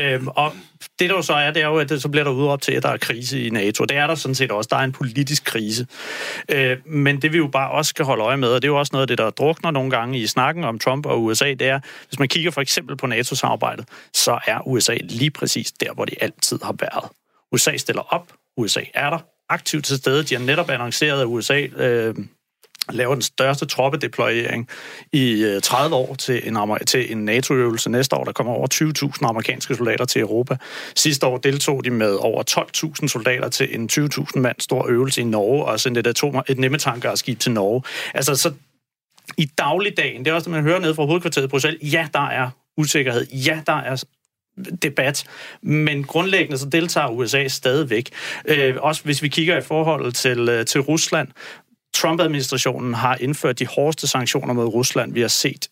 Øhm, og det der jo så er, det er jo, at det, så bliver der udråbt til, at der er krise i NATO. Det er der sådan set også. Der er en politisk krise. Øh, men det vi jo bare også skal holde øje med, og det er jo også noget af det, der drukner nogle gange i snakken om Trump og USA, det er, hvis man kigger for eksempel på NATO-samarbejdet, så er USA lige præcis der, hvor de altid har været. USA stiller op, USA er der, aktivt til stede. De har netop annonceret, at USA øh, laver den største troppedeployering i øh, 30 år til en, til en NATO-øvelse næste år. Der kommer over 20.000 amerikanske soldater til Europa. Sidste år deltog de med over 12.000 soldater til en 20.000 mand stor øvelse i Norge, og sendte et, atom, et nemmetankerskib til Norge. Altså, så i dagligdagen, det er også, det, man hører ned fra hovedkvarteret i Bruxelles, ja, der er usikkerhed, ja, der er debat, men grundlæggende så deltager USA stadigvæk. Øh, også hvis vi kigger i forhold til, øh, til Rusland, Trump-administrationen har indført de hårdeste sanktioner mod Rusland, vi har set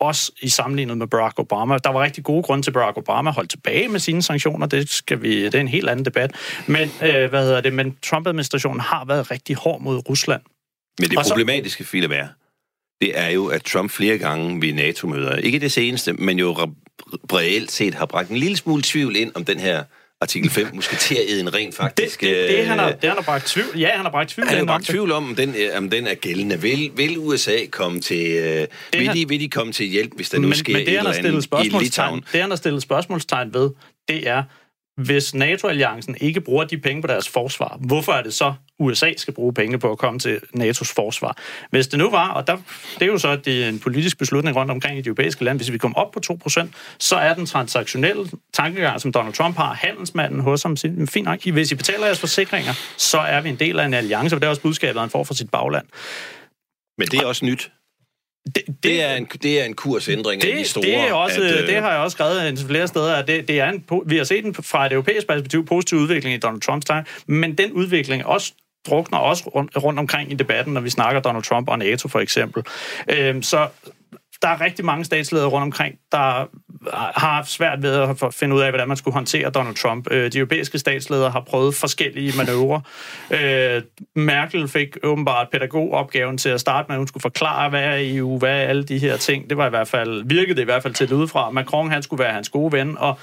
også i sammenlignet med Barack Obama. Der var rigtig gode grunde til, at Barack Obama holdt tilbage med sine sanktioner. Det, skal vi, det er en helt anden debat. Men, øh, hvad hedder det? Men Trump-administrationen har været rigtig hård mod Rusland. Men det problematiske, Philip, er, det er jo, at Trump flere gange ved NATO-møder, ikke det seneste, men jo reelt set har bragt en lille smule tvivl ind om den her artikel 5 musketereden rent faktisk... Det, det, det, han har, det han har bragt tvivl, ja, han har bragt tvivl, han har bragt tvivl om, om den, om den er gældende. Vil, vil USA komme til... Øh, vil, han, de, vil de komme til hjælp, hvis der nu men, sker men det, et eller andet i Litauen? Det, han har stillet spørgsmålstegn ved, det er, hvis NATO-alliancen ikke bruger de penge på deres forsvar, hvorfor er det så, USA skal bruge penge på at komme til NATO's forsvar? Hvis det nu var, og der, det er jo så at det er en politisk beslutning rundt omkring i de europæiske lande, hvis vi kommer op på 2%, så er den transaktionelle tankegang, som Donald Trump har, handelsmanden hos ham, fint nok, hvis I betaler jeres forsikringer, så er vi en del af en alliance, og det er også budskabet, han får fra sit bagland. Men det er også nyt. Det, det, det, er en, det er en kursændring det, af de store. Det, er også, at, øh, det har jeg også skrevet flere steder, at det, det er en, vi har set en, fra et europæisk perspektiv positiv udvikling i Donald Trumps time, men den udvikling også drukner også rundt, rundt omkring i debatten, når vi snakker Donald Trump og NATO for eksempel. Øhm, så der er rigtig mange statsledere rundt omkring, der har haft svært ved at finde ud af, hvordan man skulle håndtere Donald Trump. Øh, de europæiske statsledere har prøvet forskellige manøvrer. Øh, Merkel fik åbenbart pædagogopgaven til at starte med, at hun skulle forklare, hvad er EU, hvad er alle de her ting. Det var i hvert fald, virkede det i hvert fald til udefra. Macron, han skulle være hans gode ven, og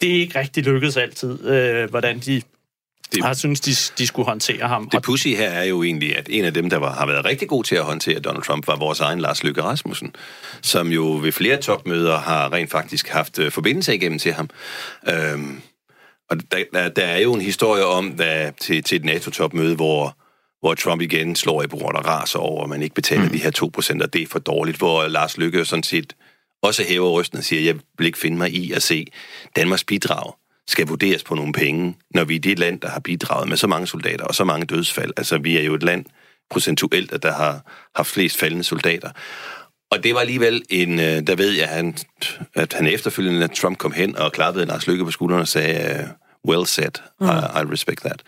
det er ikke rigtig lykkedes altid, øh, hvordan de det, jeg synes, de, de skulle håndtere ham. Det pussy her er jo egentlig, at en af dem, der var, har været rigtig god til at håndtere Donald Trump, var vores egen Lars Løkke Rasmussen, som jo ved flere topmøder har rent faktisk haft uh, forbindelse igennem til ham. Øhm, og der, der, der er jo en historie om, der, til, til et NATO-topmøde, hvor hvor Trump igen slår i bordet og raser over, at man ikke betaler mm. de her 2%, og det er for dårligt, hvor Lars Lykke sådan set også hæver rysten og siger, jeg vil ikke finde mig i at se Danmarks bidrag skal vurderes på nogle penge, når vi er det land, der har bidraget med så mange soldater og så mange dødsfald. Altså, vi er jo et land procentuelt, der har haft flest faldende soldater. Og det var alligevel en, øh, der ved jeg, at han, at han efterfølgende, at Trump kom hen og klappede Lars Lykke på skulderen og sagde, well said, mm. I, I respect that.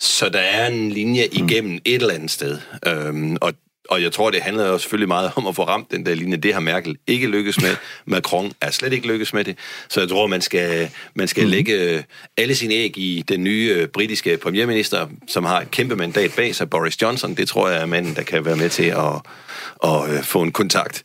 Så der er en linje igennem mm. et eller andet sted. Øhm, og og jeg tror, det handler jo selvfølgelig meget om at få ramt den der linje. Det har Merkel ikke lykkes med. Macron er slet ikke lykkes med det. Så jeg tror, man skal, man skal mm. lægge alle sine æg i den nye øh, britiske premierminister, som har et kæmpe mandat bag sig, Boris Johnson. Det tror jeg er manden, der kan være med til at, at, at få en kontakt.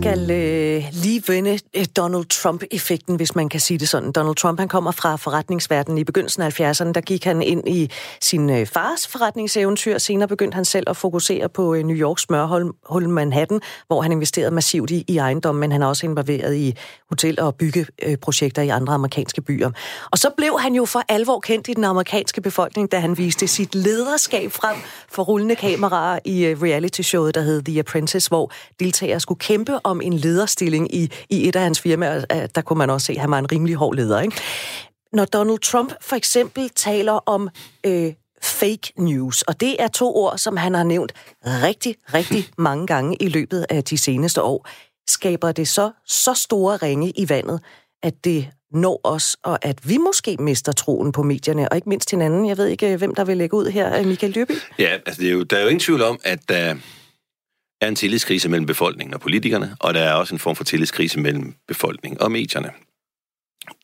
Skal øh, lige vende øh, Donald Trump-effekten, hvis man kan sige det sådan. Donald Trump han kommer fra forretningsverdenen. I begyndelsen af 70'erne, der gik han ind i sin øh, fars forretningseventyr. Senere begyndte han selv at fokusere på øh, New Yorks smørhul Manhattan, hvor han investerede massivt i, i ejendom, men han er også involveret i hotel- og byggeprojekter i andre amerikanske byer. Og så blev han jo for alvor kendt i den amerikanske befolkning, da han viste sit lederskab frem for rullende kameraer i øh, reality-showet, der hed The Apprentice, hvor deltagere skulle kæmpe om en lederstilling i, i et af hans firmaer. Øh, der kunne man også se, at han var en rimelig hård leder. Ikke? Når Donald Trump for eksempel taler om øh, fake news, og det er to ord, som han har nævnt rigtig, rigtig mange gange i løbet af de seneste år, skaber det så, så store ringe i vandet, at det når os, og at vi måske mister troen på medierne, og ikke mindst hinanden. Jeg ved ikke, hvem der vil lægge ud her. Michael Løby? Ja, altså det er jo, der er jo ingen tvivl om, at der er en tillidskrise mellem befolkningen og politikerne, og der er også en form for tillidskrise mellem befolkningen og medierne.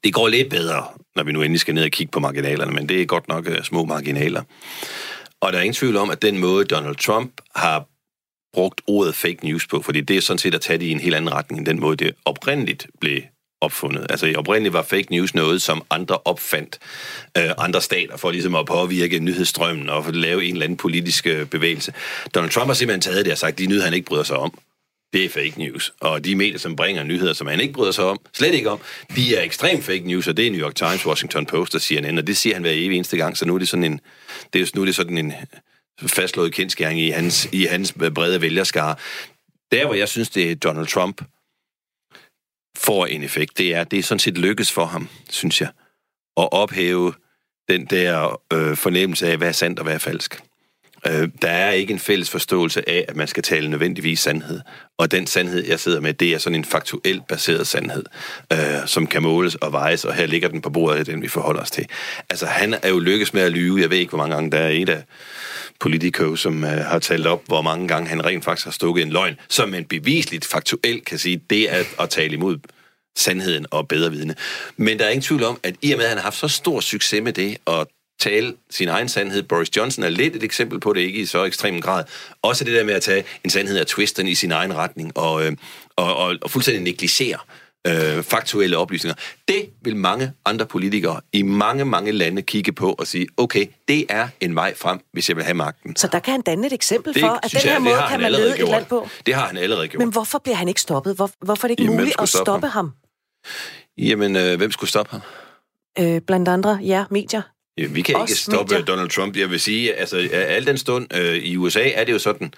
Det går lidt bedre, når vi nu endelig skal ned og kigge på marginalerne, men det er godt nok uh, små marginaler. Og der er ingen tvivl om, at den måde, Donald Trump har brugt ordet fake news på, fordi det er sådan set at tage det i en helt anden retning end den måde, det oprindeligt blev opfundet. Altså oprindeligt var fake news noget, som andre opfandt øh, andre stater for ligesom at påvirke nyhedsstrømmen og for at lave en eller anden politisk øh, bevægelse. Donald Trump har simpelthen taget det og sagt, de nyheder, han ikke bryder sig om, det er fake news. Og de medier, som bringer nyheder, som han ikke bryder sig om, slet ikke om, de er ekstrem fake news, og det er New York Times, Washington Post og CNN, og det siger han hver evig eneste gang, så nu er det sådan en, det er, nu er det sådan en øh, fastslået kendskæring i hans, i hans øh, brede vælgerskare. Der, hvor jeg synes, det er Donald Trump, får en effekt, det er, det er sådan set lykkes for ham, synes jeg, at ophæve den der øh, fornemmelse af, hvad er sandt og hvad er falsk. Øh, der er ikke en fælles forståelse af, at man skal tale nødvendigvis sandhed. Og den sandhed, jeg sidder med, det er sådan en faktuelt baseret sandhed, øh, som kan måles og vejes, og her ligger den på bordet, den vi forholder os til. Altså, han er jo lykkes med at lyve. Jeg ved ikke, hvor mange gange der er et af Politico, som øh, har talt op, hvor mange gange han rent faktisk har stukket en løgn, som man bevisligt faktuelt kan sige, det er at tale imod sandheden og bedre vidne. Men der er ingen tvivl om, at i og med, at han har haft så stor succes med det, og tale sin egen sandhed. Boris Johnson er lidt et eksempel på det, ikke i så ekstrem grad. Også det der med at tage en sandhed og twiste den i sin egen retning, og, øh, og, og, og fuldstændig negligere øh, faktuelle oplysninger. Det vil mange andre politikere i mange, mange lande kigge på og sige, okay, det er en vej frem, hvis jeg vil have magten. Så der kan han danne et eksempel det, for, at den her jeg, måde kan man lede gjort. et land på? Det har han allerede gjort. Men hvorfor bliver han ikke stoppet? Hvor, hvorfor er det ikke Jamen, muligt at stoppe, ham? ham? Jamen, øh, hvem skulle stoppe ham? Øh, blandt andre, ja, medier. Ja, vi kan Også ikke stoppe medier. Donald Trump. Jeg vil sige, altså, al den stund øh, i USA er det jo sådan,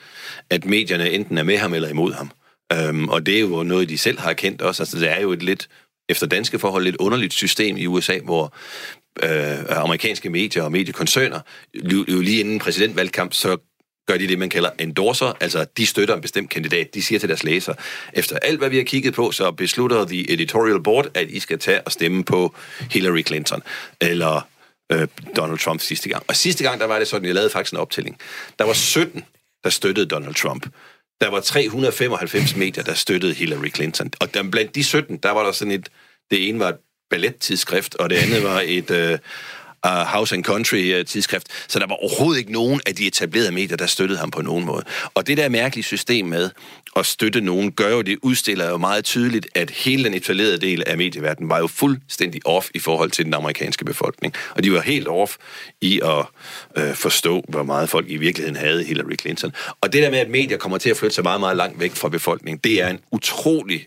at medierne enten er med ham eller imod ham. Øhm, og det er jo noget, de selv har kendt også. Altså, det er jo et lidt, efter danske forhold, lidt underligt system i USA, hvor øh, amerikanske medier og mediekoncerner, jo, lige inden præsidentvalgkamp, så gør de det, man kalder endorser, altså de støtter en bestemt kandidat. De siger til deres læser, efter alt, hvad vi har kigget på, så beslutter The Editorial Board, at I skal tage og stemme på Hillary Clinton, eller øh, Donald Trump sidste gang. Og sidste gang, der var det sådan, jeg lavede faktisk en optælling. Der var 17, der støttede Donald Trump. Der var 395 medier, der støttede Hillary Clinton. Og der, blandt de 17, der var der sådan et... Det ene var et ballettidsskrift, og det andet var et Øh, uh, House and Country uh, tidsskrift. Så der var overhovedet ikke nogen af de etablerede medier, der støttede ham på nogen måde. Og det der mærkelige system med at støtte nogen, gør jo det, udstiller jo meget tydeligt, at hele den etablerede del af medieverdenen var jo fuldstændig off i forhold til den amerikanske befolkning. Og de var helt off i at øh, forstå, hvor meget folk i virkeligheden havde Hillary Clinton. Og det der med, at medier kommer til at flytte sig meget, meget langt væk fra befolkningen, det er en utrolig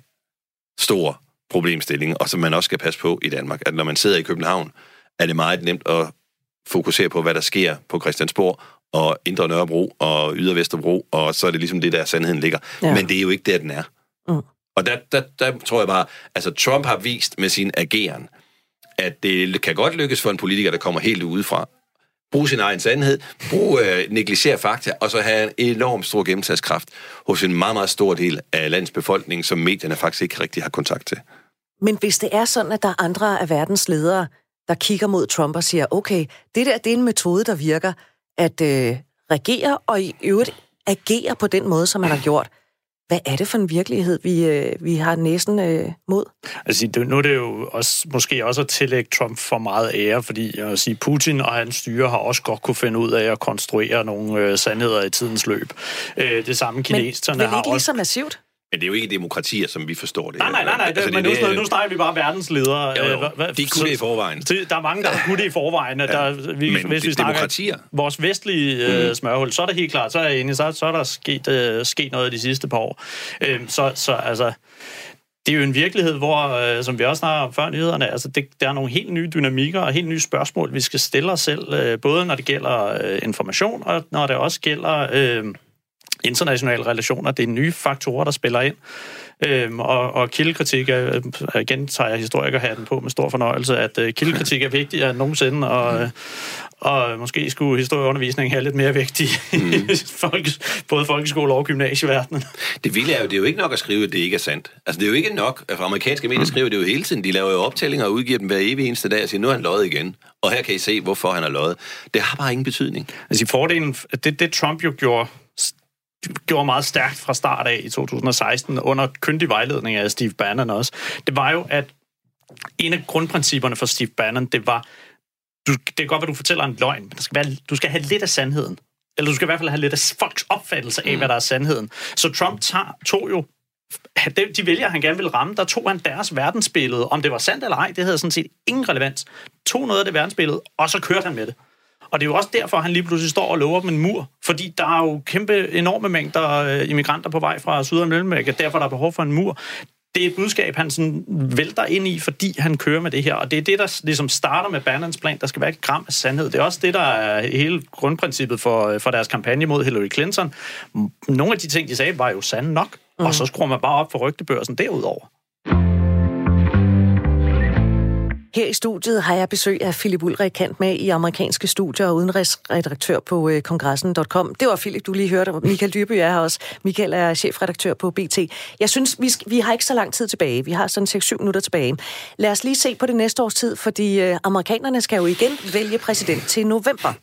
stor problemstilling, og som man også skal passe på i Danmark, at når man sidder i København, er det meget nemt at fokusere på, hvad der sker på Christiansborg, og Indre Nørrebro og Yder Vesterbro, og så er det ligesom det, der sandheden ligger. Ja. Men det er jo ikke der, den er. Mm. Og der, der, der tror jeg bare, altså Trump har vist med sin ageren, at det kan godt lykkes for en politiker, der kommer helt udefra, bruge sin egen sandhed, bruge øh, negligere fakta, og så have en enorm stor gennemsagskraft hos en meget, meget stor del af landets befolkning, som medierne faktisk ikke rigtig har kontakt til. Men hvis det er sådan, at der er andre af verdens ledere, der kigger mod Trump og siger, okay, det der det er en metode, der virker, at øh, regere og i øvrigt agere på den måde, som man har gjort. Hvad er det for en virkelighed, vi, øh, vi har næsten øh, mod? Altså, det, nu er det jo også, måske også at tillægge Trump for meget ære, fordi jeg sige, Putin og hans styre har også godt kunne finde ud af at konstruere nogle øh, sandheder i tidens løb. Øh, det samme kineserne har også... Men ikke lige så massivt? Men det er jo ikke demokratier, som vi forstår det. Nej, nej, nej, nej. Altså, men det, nu, nu snakker vi bare verdensledere. Jo, jo. Øh, de kunne det i forvejen. Der er mange, der kunne det i forvejen. Der, ja. vi, men hvis vi snakker demokratier. vores vestlige mm. smørhul, så er det helt klart, så er jeg enig, så, så er der sket, uh, sket noget de sidste par år. Uh, så, så altså, det er jo en virkelighed, hvor, øh, som vi også snakker om før nyhederne, altså det, der er nogle helt nye dynamikker og helt nye spørgsmål, vi skal stille os selv, øh, både når det gælder øh, information, og når det også gælder øh, internationale relationer. Det er nye faktorer, der spiller ind. Øhm, og, og kildekritik er, igen tager jeg historikerhatten på med stor fornøjelse, at øh, kildekritik er vigtigere end nogensinde, og, øh, og måske skulle historieundervisning have lidt mere vigtig mm. folkes, både folkeskole og gymnasieverdenen. Det vilde er jo, det er jo ikke nok at skrive, at det ikke er sandt. Altså, det er jo ikke nok. Altså, amerikanske medier mm. skriver det jo hele tiden. De laver jo optællinger og udgiver dem hver evig eneste dag og siger, nu har han løjet igen. Og her kan I se, hvorfor han har løjet. Det har bare ingen betydning. Altså, i fordelen, det, det Trump jo gjorde gjorde meget stærkt fra start af i 2016, under kyndig vejledning af Steve Bannon også, det var jo, at en af grundprincipperne for Steve Bannon, det var, du, det kan godt være, du fortæller en løgn, men der skal være, du skal have lidt af sandheden. Eller du skal i hvert fald have lidt af folks opfattelse af, mm. hvad der er sandheden. Så Trump tager, tog jo de vælger, han gerne ville ramme, der tog han deres verdensbillede. Om det var sandt eller ej, det havde sådan set ingen relevans. Tog noget af det verdensbillede, og så kørte han med det. Og det er jo også derfor, han lige pludselig står og lover dem en mur. Fordi der er jo kæmpe, enorme mængder øh, immigranter på vej fra Syd- og Mellemamerika. Derfor er der behov for en mur. Det er et budskab, han sådan vælter ind i, fordi han kører med det her. Og det er det, der ligesom starter med Bannons plan. Der skal være et gram af sandhed. Det er også det, der er hele grundprincippet for, øh, for deres kampagne mod Hillary Clinton. Nogle af de ting, de sagde, var jo sande nok. Mm. Og så skruer man bare op for rygtebørsen derudover. Her i studiet har jeg besøg af Philip Ulrik Kant med i amerikanske studier og udenrigsredaktør på øh, kongressen.com. Det var Philip, du lige hørte. Michael Dyrby er her også. Michael er chefredaktør på BT. Jeg synes, vi, skal, vi har ikke så lang tid tilbage. Vi har sådan 6-7 minutter tilbage. Lad os lige se på det næste års tid, fordi øh, amerikanerne skal jo igen vælge præsident til november.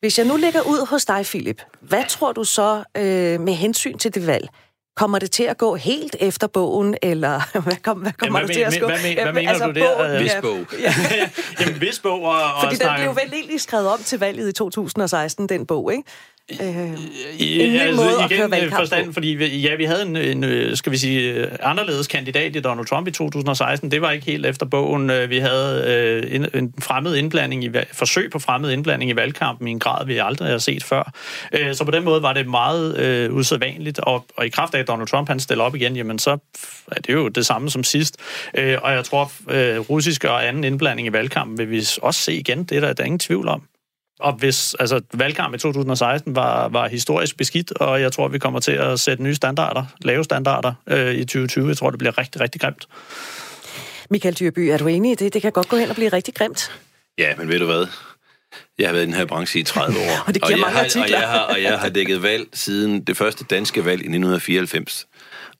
Hvis jeg nu lægger ud hos dig, Philip, hvad tror du så øh, med hensyn til det valg? Kommer det til at gå helt efter bogen, eller hvad, kom, hvad kommer Jamen, det til at gå? Hvad, hvad, hvad mener altså, du der? Hvis bog. Ja. Jamen, hvis bog. Og, og Fordi den blev vel egentlig skrevet om til valget i 2016, den bog, ikke? Øh, en ny altså, måde at køre valgkamp forstand, fordi vi, ja, vi havde en, en, øh, skal vi sige, øh, anderledes kandidat i Donald Trump i 2016. Det var ikke helt efter bogen. Øh, vi havde en, en fremmed indblanding i, forsøg på fremmed indblanding i valgkampen i en grad, vi aldrig har set før. Så på den måde var det meget øh, usædvanligt, og, og i kraft af, Donald Trump han stiller op igen, jamen så er det jo det samme som sidst. Og jeg tror, øh, russisk og anden indblanding i valgkampen vil vi også se igen. Det er der, der er ingen tvivl om. Og hvis altså, valgkamp i 2016 var, var historisk beskidt, og jeg tror, vi kommer til at sætte nye standarder, lave standarder øh, i 2020. Jeg tror, det bliver rigtig, rigtig grimt. Michael Dyrby, er du enig i det? Det kan godt gå hen og blive rigtig grimt. Ja, men ved du hvad? Jeg har været i den her branche i 30 år. og det giver og mange har, artikler. Og jeg, har, og jeg har dækket valg siden det første danske valg i 1994.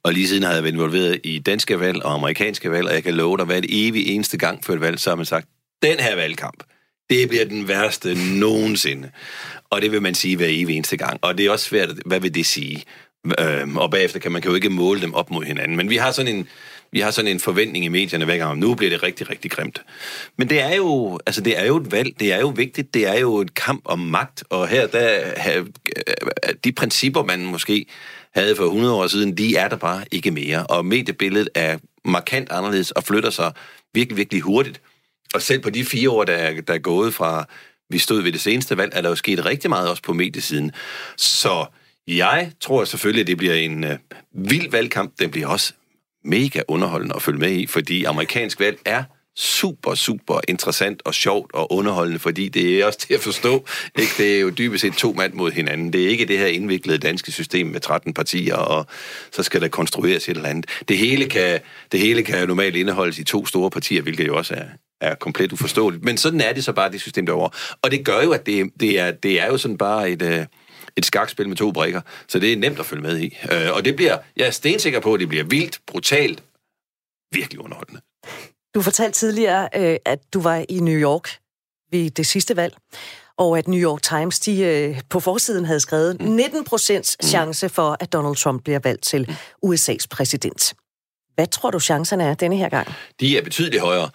Og lige siden har jeg været involveret i danske valg og amerikanske valg, og jeg kan love dig, hver evig eneste gang før et valg, så har man sagt, den her valgkamp, det bliver den værste nogensinde. Og det vil man sige hver evig eneste gang. Og det er også svært, hvad vil det sige? Øhm, og bagefter kan man kan jo ikke måle dem op mod hinanden. Men vi har sådan en, vi har sådan en forventning i medierne hver gang, nu bliver det rigtig, rigtig grimt. Men det er jo, altså det er jo et valg, det er jo vigtigt, det er jo et kamp om magt, og her, der, de principper, man måske havde for 100 år siden, de er der bare ikke mere. Og mediebilledet er markant anderledes og flytter sig virkelig, virkelig hurtigt. Og selv på de fire år, der er, der er gået fra, vi stod ved det seneste valg, er der jo sket rigtig meget også på mediesiden. Så jeg tror selvfølgelig, at det bliver en øh, vild valgkamp. Den bliver også mega underholdende at følge med i, fordi amerikansk valg er super, super interessant og sjovt og underholdende, fordi det er også til at forstå. Ikke? Det er jo dybest set to mand mod hinanden. Det er ikke det her indviklede danske system med 13 partier, og så skal der konstrueres et eller andet. Det hele kan, det hele kan jo normalt indeholdes i to store partier, hvilket jo også er, er komplet uforståeligt. Men sådan er det så bare, det system derovre. Og det gør jo, at det, det, er, det er jo sådan bare et, øh, et skakspil med to brikker, så det er nemt at følge med i. Øh, og det bliver, jeg er stensikker på, at det bliver vildt, brutalt, virkelig underholdende. Du fortalte tidligere, øh, at du var i New York ved det sidste valg, og at New York Times de, på forsiden havde skrevet 19 mm. procents mm. chance for, at Donald Trump bliver valgt til USA's præsident. Hvad tror du chancerne er denne her gang? De er betydeligt højere.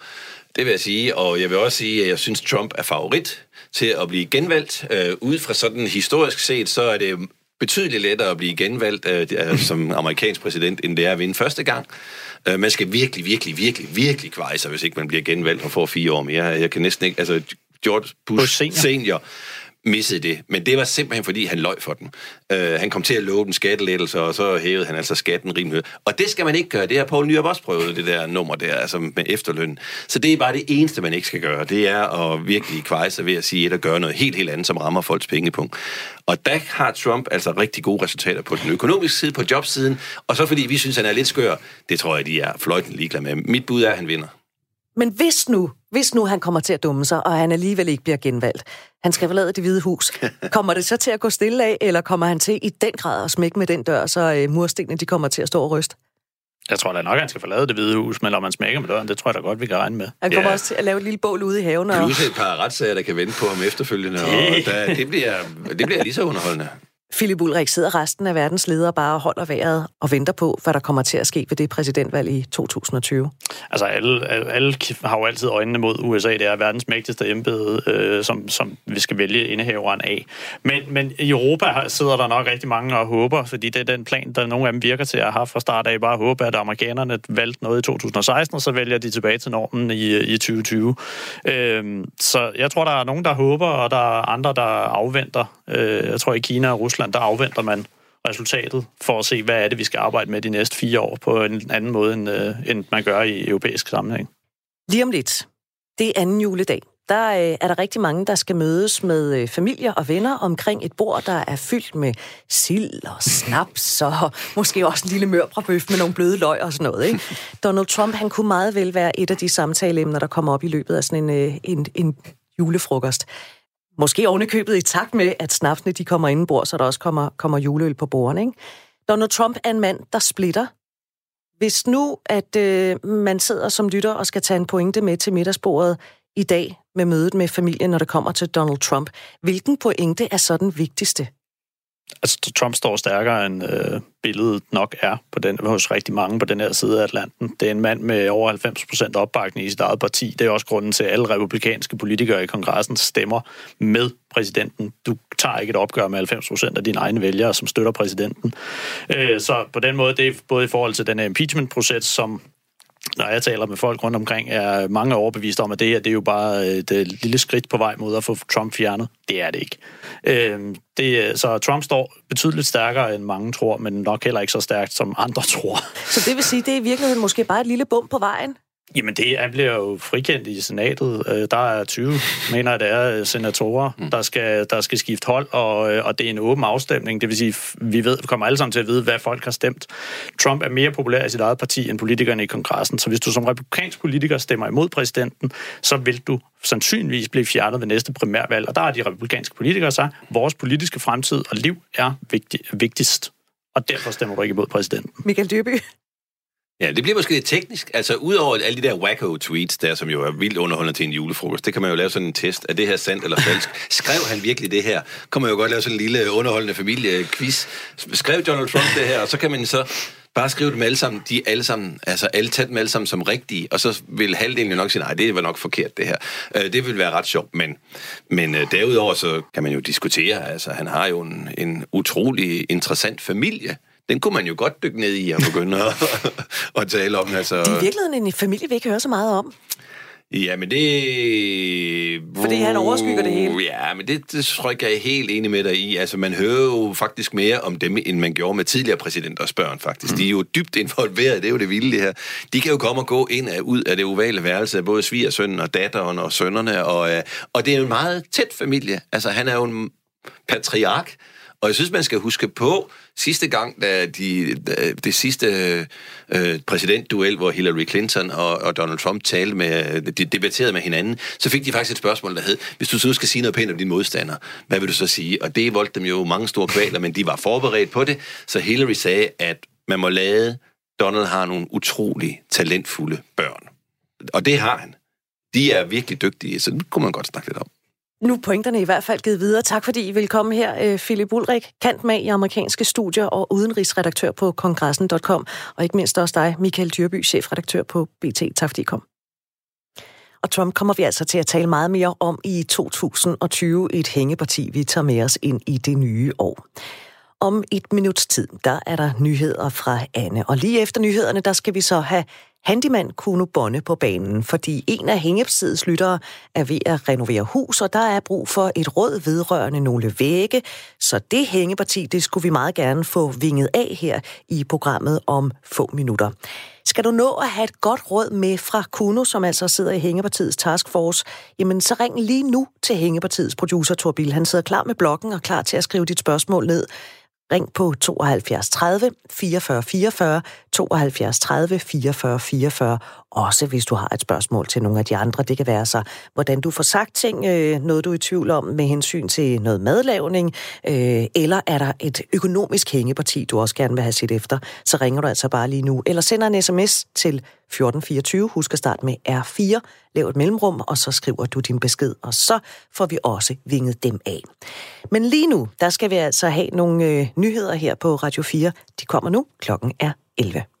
Det vil jeg sige, og jeg vil også sige, at jeg synes, Trump er favorit til at blive genvalgt. Øh, ud fra sådan historisk set, så er det betydeligt lettere at blive genvalgt øh, som amerikansk præsident, end det er at vinde første gang. Øh, man skal virkelig, virkelig, virkelig, virkelig kvejse, hvis ikke man bliver genvalgt og får fire år mere. Jeg kan næsten ikke... Altså, George Bush, Bush senior. senior missede det. Men det var simpelthen, fordi han løj for den. Øh, han kom til at love den skattelettelse, og så hævede han altså skatten rimelig. Og det skal man ikke gøre. Det har Poul Nyrup også prøvet, det der nummer der, altså med efterløn. Så det er bare det eneste, man ikke skal gøre. Det er at virkelig kvejse ved at sige et og gøre noget helt, helt andet, som rammer folks pengepunkt. Og der har Trump altså rigtig gode resultater på den økonomiske side, på jobsiden, og så fordi vi synes, han er lidt skør, det tror jeg, de er fløjten ligeglade med. Mit bud er, at han vinder. Men hvis nu, hvis nu han kommer til at dumme sig, og han alligevel ikke bliver genvalgt, han skal forlade det hvide hus, kommer det så til at gå stille af, eller kommer han til i den grad at smække med den dør, så øh, murstenene de kommer til at stå og ryste? Jeg tror da nok, at han skal forlade det hvide hus, men om man smækker med døren, det tror jeg da godt, vi kan regne med. Han kommer ja. også til at lave et lille bål ude i haven. Og... Plus et par retssager, der kan vente på ham efterfølgende, og der, det, bliver, det bliver lige så underholdende. Philip Ulrik sidder resten af verdens ledere bare og holder vejret og venter på, hvad der kommer til at ske ved det præsidentvalg i 2020? Altså alle, alle har jo altid øjnene mod USA. Det er verdens mægtigste embede, øh, som, som vi skal vælge indehaveren af. Men, men i Europa sidder der nok rigtig mange og håber, fordi det er den plan, der nogle af dem virker til at have fra start af. Bare håbe, at amerikanerne valgte noget i 2016, og så vælger de tilbage til normen i, i 2020. Øh, så jeg tror, der er nogen, der håber, og der er andre, der afventer. Øh, jeg tror, i Kina og Rusland Tyskland, der afventer man resultatet for at se, hvad er det, vi skal arbejde med de næste fire år på en anden måde, end, øh, end man gør i europæisk sammenhæng. Lige om lidt. Det er anden juledag. Der øh, er der rigtig mange, der skal mødes med øh, familier og venner omkring et bord, der er fyldt med sild og snaps og måske også en lille mørbrabøf med nogle bløde løg og sådan noget. Ikke? Donald Trump, han kunne meget vel være et af de samtaleemner, der kommer op i løbet af sådan en, en, en julefrokost. Måske ovenikøbet i takt med, at snapsene de kommer indenbord, så der også kommer, kommer juleøl på bordene. Ikke? Donald Trump er en mand, der splitter. Hvis nu, at øh, man sidder som lytter og skal tage en pointe med til middagsbordet i dag med mødet med familien, når det kommer til Donald Trump, hvilken pointe er så den vigtigste? Altså, Trump står stærkere, end øh, billedet nok er på den, hos rigtig mange på den her side af Atlanten. Det er en mand med over 90 procent opbakning i sit eget parti. Det er også grunden til, at alle republikanske politikere i kongressen stemmer med præsidenten. Du tager ikke et opgør med 90 procent af dine egne vælgere, som støtter præsidenten. Øh, så på den måde, det er både i forhold til den impeachment-proces, som når jeg taler med folk rundt omkring, er mange overbevist om, at det her det er jo bare øh, et, lille skridt på vej mod at få Trump fjernet. Det er det ikke. Øh, det, så Trump står betydeligt stærkere, end mange tror, men nok heller ikke så stærkt, som andre tror. Så det vil sige, det er i virkeligheden måske bare et lille bump på vejen? Jamen, det er, bliver jo frikendt i senatet. Øh, der er 20, mener det er, øh, senatorer, mm. der, skal, der skal skifte hold, og, øh, og det er en åben afstemning. Det vil sige, vi ved, vi kommer alle sammen til at vide, hvad folk har stemt. Trump er mere populær i sit eget parti end politikerne i kongressen, så hvis du som republikansk politiker stemmer imod præsidenten, så vil du sandsynligvis blive fjernet ved næste primærvalg. Og der er de republikanske politikere sagt, vores politiske fremtid og liv er vigtig, vigtigst. Og derfor stemmer du ikke imod præsidenten. Michael Dyrby. Ja, det bliver måske lidt teknisk. Altså, udover alle de der wacko-tweets der, som jo er vildt underholdende til en julefrokost, det kan man jo lave sådan en test. Er det her sandt eller falsk? Skrev han virkelig det her? Kan man jo godt lave sådan en lille underholdende familiequiz. Skrev Donald Trump det her? Og så kan man så bare skrive dem alle sammen, de alle sammen, altså alle tæt dem alle sammen som rigtige, og så vil halvdelen jo nok sige, nej, det var nok forkert det her. Øh, det vil være ret sjovt, men, men øh, derudover så kan man jo diskutere, altså han har jo en, en utrolig interessant familie, den kunne man jo godt dykke ned i og begynde at, at tale om. Altså. Det er i virkeligheden en familie, vi ikke hører så meget om. Ja, men det... Fordi han overskygger det hele. Ja, men det, det tror jeg, jeg er helt enig med dig i. Altså, man hører jo faktisk mere om dem, end man gjorde med tidligere præsidenters børn, faktisk. Mm. De er jo dybt involveret, det er jo det vilde, det her. De kan jo komme og gå ind og ud af det ovale værelse af både svigersønnen og datteren og sønnerne, og, øh, og det er jo en meget tæt familie. Altså, han er jo en patriark, og jeg synes, man skal huske på, sidste gang, da de, da, det sidste øh, præsidentduel, hvor Hillary Clinton og, og Donald Trump talte med, de debatterede med hinanden, så fik de faktisk et spørgsmål, der hed, hvis du så nu skal sige noget pænt om din modstander, hvad vil du så sige? Og det voldte dem jo mange store kvaler, men de var forberedt på det, så Hillary sagde, at man må lade Donald har nogle utrolig talentfulde børn. Og det har han. De er virkelig dygtige, så det kunne man godt snakke lidt om. Nu er pointerne i hvert fald givet videre. Tak fordi I vil komme her, øh, Philip Ulrik, kant med i amerikanske studier og udenrigsredaktør på kongressen.com, og ikke mindst også dig, Michael Dyrby, chefredaktør på BT. Tak fordi I kom. Og Trump kommer vi altså til at tale meget mere om i 2020, et hængeparti, vi tager med os ind i det nye år. Om et minuts tid, der er der nyheder fra Anne. Og lige efter nyhederne, der skal vi så have handyman Kuno Bonne på banen, fordi en af Hængebsidets lyttere er ved at renovere hus, og der er brug for et råd vedrørende nogle vægge. Så det hængeparti, det skulle vi meget gerne få vinget af her i programmet om få minutter. Skal du nå at have et godt råd med fra Kuno, som altså sidder i Hængepartiets taskforce, jamen så ring lige nu til Hængepartiets producer Torbil. Han sidder klar med blokken og klar til at skrive dit spørgsmål ned. Ring på 72 30 44 44, 72 30 44 44, også hvis du har et spørgsmål til nogle af de andre. Det kan være så, hvordan du får sagt ting, øh, noget du er i tvivl om med hensyn til noget madlavning, øh, eller er der et økonomisk hængeparti, du også gerne vil have set efter, så ringer du altså bare lige nu, eller sender en sms til 1424. Husk at starte med R4, lav et mellemrum, og så skriver du din besked, og så får vi også vinget dem af. Men lige nu, der skal vi altså have nogle øh, nyheder her på Radio 4. De kommer nu. Klokken er 11.